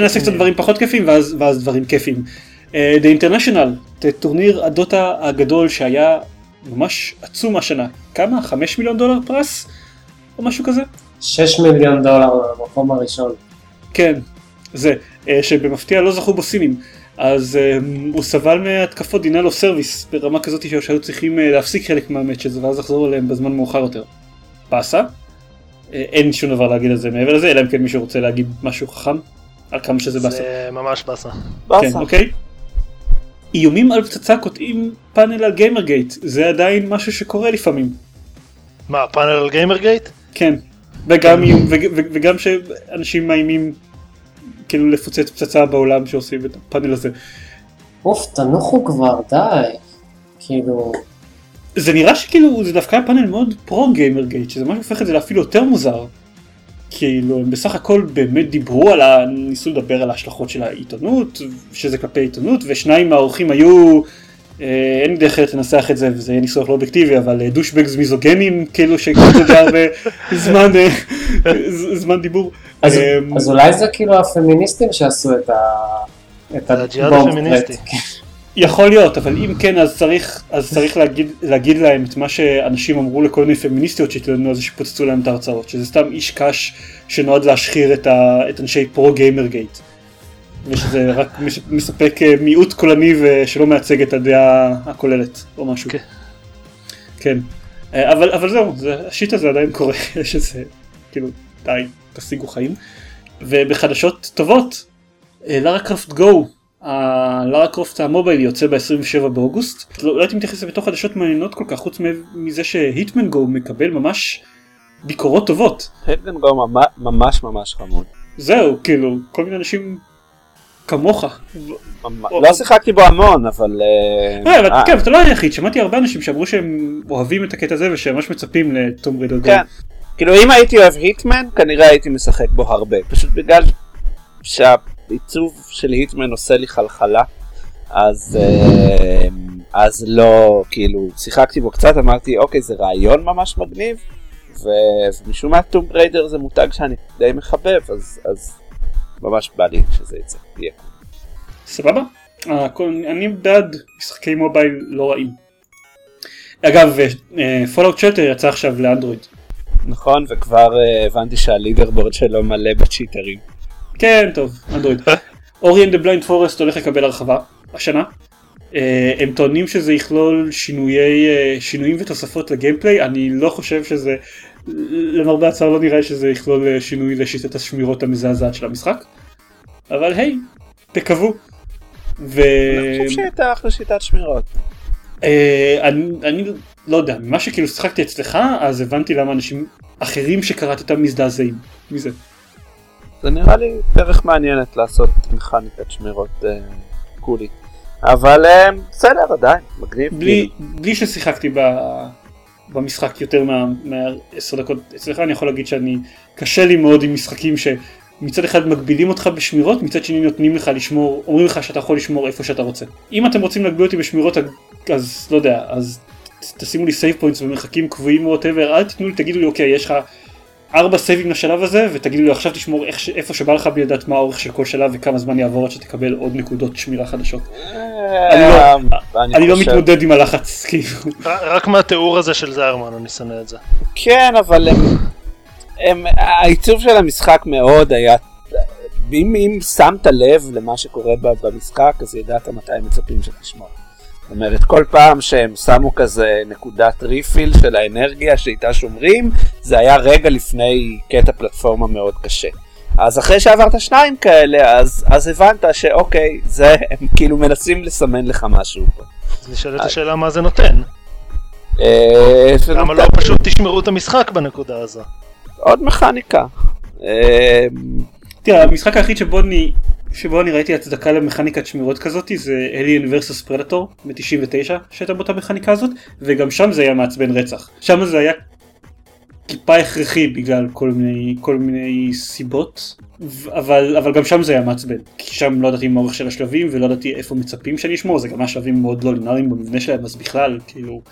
נעשה קצת. דברים פחות כיפים ואז, ואז דברים כיפים. The International, טורניר הדוטה הגדול שהיה ממש עצום השנה. כמה? 5 מיליון דולר פרס? או משהו כזה? 6 מיליון דולר למקום הראשון. כן, זה, שבמפתיע לא זכו בו סינים. אז אה, הוא סבל מהתקפות denial of service ברמה כזאת שהיו צריכים אה, להפסיק חלק מה matches ואז לחזור אליהם בזמן מאוחר יותר. באסה. אה, אין שום דבר להגיד על זה מעבר לזה, אלא אם כן מישהו רוצה להגיד משהו חכם על כמה שזה באסה. זה ממש באסה. כן, באסה. אוקיי. איומים על פצצה קוטעים פאנל על GamerGate, זה עדיין משהו שקורה לפעמים. מה, פאנל על GamerGate? כן. וגם, וגם שאנשים מאיימים כאילו לפוצץ פצצה באולם שעושים את הפאנל הזה. אוף, תנוחו כבר, די. כאילו, זה נראה שכאילו זה דווקא היה פאנל מאוד פרו GamerGate, שזה מה שהופך את זה לאפילו יותר מוזר. כאילו הם בסך הכל באמת דיברו על ה... ניסו לדבר על ההשלכות של העיתונות, שזה כלפי עיתונות, ושניים מהאורחים היו, אה, אין לי דרך אחרת לנסח את זה, וזה יהיה ניסוח לא אובייקטיבי, אבל אה, דושבגס מיזוגנים, כאילו שכאילו זה הרבה זמן, אה, זמן דיבור. אז, אמ, אז אולי זה כאילו הפמיניסטים שעשו את ה... את הג'יהאד הפמיניסטי. פלט. יכול להיות, אבל אם כן אז צריך, אז צריך להגיד, להגיד להם את מה שאנשים אמרו לכל מיני פמיניסטיות שהתלוננו על זה שפוצצו להם את ההרצאות, שזה סתם איש קש שנועד להשחיר את, ה, את אנשי פרו גיימר גייט. ושזה רק מש- מספק אה, מיעוט קולני ושלא מייצג את הדעה הכוללת או משהו. כן. כן. אה, אבל, אבל זהו, זה, השיט הזה עדיין קורה, יש איזה, כאילו, די, תשיגו חיים. ובחדשות טובות, לארה קרפט גו, לארה קרופט המובייל יוצא ב-27 באוגוסט. לא לא הייתי מתייחס לזה בתור חדשות מעניינות כל כך, חוץ מזה שהיטמן גו מקבל ממש ביקורות טובות. הדגן גו ממש ממש חמוד. זהו, כאילו, כל מיני אנשים כמוך. לא שיחקתי בו המון, אבל... אה, אה, אה, כן, אתה לא היחיד, שמעתי הרבה אנשים שאמרו שהם אוהבים את הקטע הזה ושהם ממש מצפים לטום רידר גו. כאילו אם הייתי אוהב היטמן, כנראה הייתי משחק בו הרבה. פשוט בגלל שהעיצוב של היטמן עושה לי חלחלה. אז, אה, אז לא, כאילו, שיחקתי בו קצת, אמרתי, אוקיי, זה רעיון ממש מגניב, ומשום מה Tomb Raider זה מותג שאני די מחבב, אז, אז ממש בא לי שזה יצא. סבבה? אני בעד משחקי mobile לא רעים. אגב, Fallout Shelter יצא עכשיו לאנדרואיד. נכון, וכבר הבנתי שה leaderboard שלו מלא בצ'יטרים. כן, טוב, Android. Ori and Blind Forest הולך לקבל הרחבה השנה. הם טוענים שזה יכלול שינויי, שינויים ותוספות ל gameplay, אני לא חושב שזה, למרבה הצער לא נראה שזה יכלול שינוי לשיטת השמירות המזעזעת של המשחק. אבל היי, תקוו. ו... אני חושב שהייתה אחלה שיטת שמירות. אני, אני לא יודע, ממה שכאילו שיחקתי אצלך, אז הבנתי למה אנשים אחרים שקראתי אותם מזדעזעים מזה. זה נראה לי דרך מעניינת לעשות מכניקת שמירות אה, קולי. אבל אה, בסדר עדיין, מגניב. בלי, כאילו. בלי ששיחקתי ב, במשחק יותר מה-10 דקות אצלך, אני יכול להגיד שאני, קשה לי מאוד עם משחקים שמצד אחד מגבילים אותך בשמירות, מצד שני נותנים לך לשמור, אומרים לך שאתה יכול לשמור איפה שאתה רוצה. אם אתם רוצים להגביל אותי בשמירות, אז לא יודע, אז תשימו לי save points במרחקים קבועים whatever, אל תתנו לי, תגידו לי אוקיי, יש לך ארבע סייבים לשלב הזה ותגידו לי עכשיו תשמור איך, איפה שבא לך בלי לדעת מה האורך של כל שלב וכמה זמן יעבור עד שתקבל עוד נקודות שמירה חדשות. אה, אני לא מתמודד עם הלחץ כאילו. רק מהתיאור הזה של זיירמן אני שונא את זה. כן אבל העיצוב של המשחק מאוד היה אם שמת לב למה שקורה במשחק אז ידעת מתי מצפים שתשמור. זאת אומרת, כל פעם שהם שמו כזה נקודת ריפיל של האנרגיה שאיתה שומרים, זה היה רגע לפני קטע פלטפורמה מאוד קשה. אז אחרי שעברת שניים כאלה, אז, אז הבנת שאוקיי, זה, הם כאילו מנסים לסמן לך משהו פה. אז נשאלת השאלה מה זה נותן. אה, למה לא פשוט תשמרו את המשחק בנקודה הזו? עוד מכניקה. אה, תראה, המשחק היחיד שבו אני שבו אני ראיתי הצדקה למכניקת שמירות כזאת זה אליאן ורסוס פרדטור מ-99 שהייתה באותה מכניקה הזאת וגם שם זה היה מעצבן רצח שם זה היה טיפה הכרחי בגלל כל מיני כל מיני סיבות אבל אבל גם שם זה היה מעצבן כי שם לא ידעתי מה אורך של השלבים ולא ידעתי איפה מצפים שאני אשמור זה גם היה שלבים מאוד לא לינאריים במבנה שלהם אז בכלל כאילו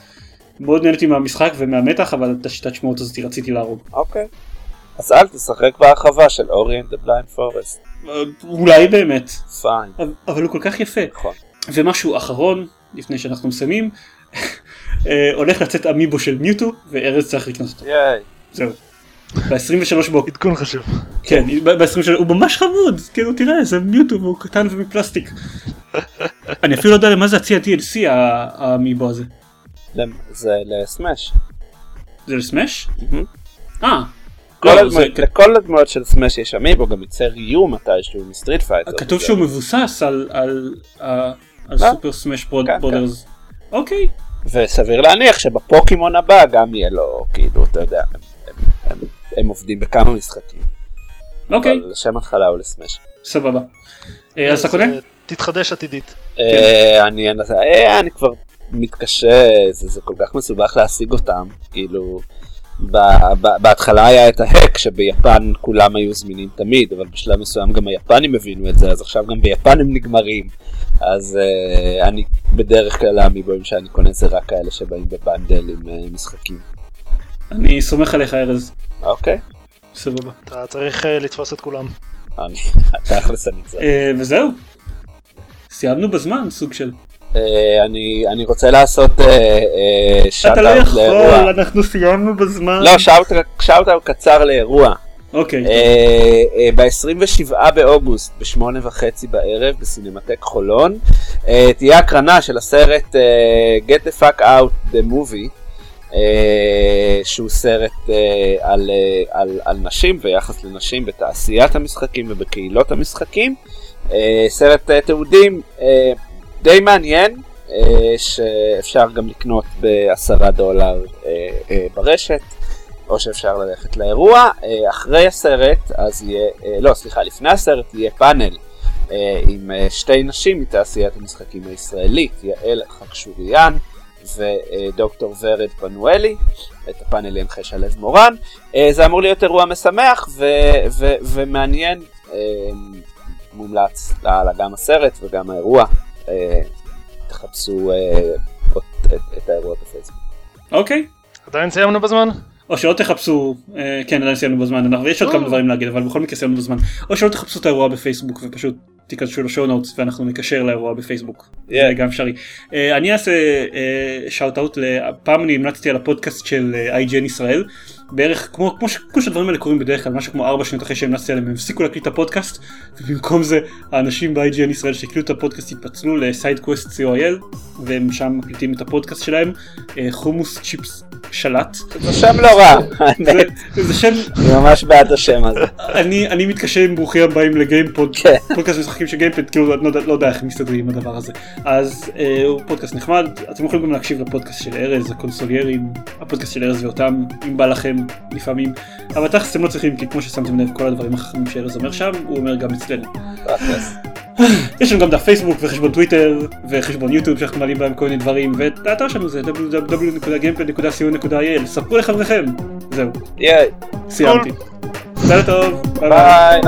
מאוד נהניתי מהמשחק ומהמתח אבל את השיטת שמורות הזאת רציתי להרוג. אוקיי. אז אל תשחק בהרחבה של Ori and Blind Forest. אולי באמת. Fine. אבל הוא כל כך יפה. נכון. ומשהו אחרון, לפני שאנחנו מסיימים, אה, הולך לצאת amiibo של Mewtwo, וארז צריך לקנות אותו. ייי. זהו. ב-23 באוקטובר. עדכון חשוב. כן, ב-23, הוא ממש חמוד, כאילו תראה, זה Mewtwo והוא קטן ומפלסטיק. אני אפילו לא יודע למה זה הצי ה-TLC ה amiibo הזה. זה ל Smash. זה ל Smash? אה. לכל הדמויות של Smash יש Amiibo, גם יצא ריו מתישהו מ Street Fighter. כתוב שהוא מבוסס על Super Smash Brothers. אוקיי. וסביר להניח שבפוקימון הבא גם יהיה לו, כאילו, אתה יודע, הם עובדים בכמה משחקים. אוקיי. אבל לשם התחלה הוא ל Smash. סבבה. אה, אז אתה קונה? תתחדש עתידית. אה, אה, אני כבר מתקשה, זה כל כך מסובך להשיג אותם, כאילו... בהתחלה היה את ההק שביפן כולם היו זמינים תמיד, אבל בשלב מסוים גם היפנים הבינו את זה, אז עכשיו גם ביפן הם נגמרים. אז uh, אני בדרך כלל המיבואים שאני קונה זה רק כאלה שבאים בבנדל עם uh, משחקים. אני סומך עליך ארז. אוקיי. סבבה. אתה צריך uh, לתפוס את כולם. אני, תכלס אני צריך. וזהו. סיימנו בזמן סוג של. אה, אני, אני רוצה לעשות שאט אתה לא יכול, לאירוע. אנחנו סיימנו בזמן. לא, שאט קצר לאירוע. אוקיי. Uh, uh, ב-27 באוגוסט בשמונה וחצי בערב בסינמטק חולון תהיה הקרנה של הסרט Get the fuck out the movie שהוא סרט על, על, על נשים ויחס לנשים בתעשיית המשחקים ובקהילות המשחקים סרט תיעודים די מעניין, אה, שאפשר גם לקנות בעשרה דולר אה, אה, ברשת, או שאפשר ללכת לאירוע. אחרי הסרט, אז יהיה, לא סליחה, לפני הסרט יהיה פאנל עם שתי נשים מתעשיית המשחקים הישראלית, יעל חקשוריאן ודוקטור ורד פנואלי, את הפאנל ינחה שלו מורן. זה אמור להיות אירוע משמח ו- ו- ומעניין, מומלץ גם הסרט וגם האירוע. אה, תחפשו את האירוע בפייסבוק. אוקיי. עדיין סיימנו בזמן? או שלא תחפשו, כן עדיין סיימנו בזמן, יש עוד כמה דברים להגיד אבל בכל מקרה סיימנו בזמן, או שלא תחפשו את האירוע בפייסבוק ופשוט תיכנסו לשואו נוטס ואנחנו נקשר לאירוע בפייסבוק. זה גם אפשרי. Uh, אני אעשה shout out, פעם אני המלצתי על הפודקאסט של IGN ישראל. בערך כמו, כמו, כמו שהדברים האלה קורים בדרך כלל משהו כמו ארבע שניות אחרי שהמלצתי עליהם הם הפסיקו להקליט את הפודקאסט ובמקום זה האנשים ב-IGN ישראל שהקליטו את הפודקאסט התפצלו Quest co.il והם שם מקליטים את הפודקאסט שלהם חומוס צ'יפס שלט. זה שם לא רע, זה שם, אני ממש בעד השם הזה. אני, מתקשר עם ברוכים הבאים לגיימפוד, כן. פודקאסט משחקים של גיימפד, כאילו לא, לא יודע איך מסתדרים עם הדבר הזה. אז אה, הוא פודקאסט נחמד, אתם יכולים גם להקשיב לפודקאסט של ארז, הקונסוליירים, הפודקאסט של ארז ואותם, אם בא לכם לפעמים, אבל תכלס אתם לא צריכים, כי כמו ששמתם לב כל הדברים החכמים שארז אומר שם, הוא אומר גם אצלנו. יש לנו גם דף פייסבוק וחשבון טוויטר וחשבון יוטיוב שאנחנו מעלים בהם כל מיני דברים ואת האתר שלנו זה www.gamepad.co.il ספרו לחבריכם. זהו. סיימתי. לילה טוב. ביי.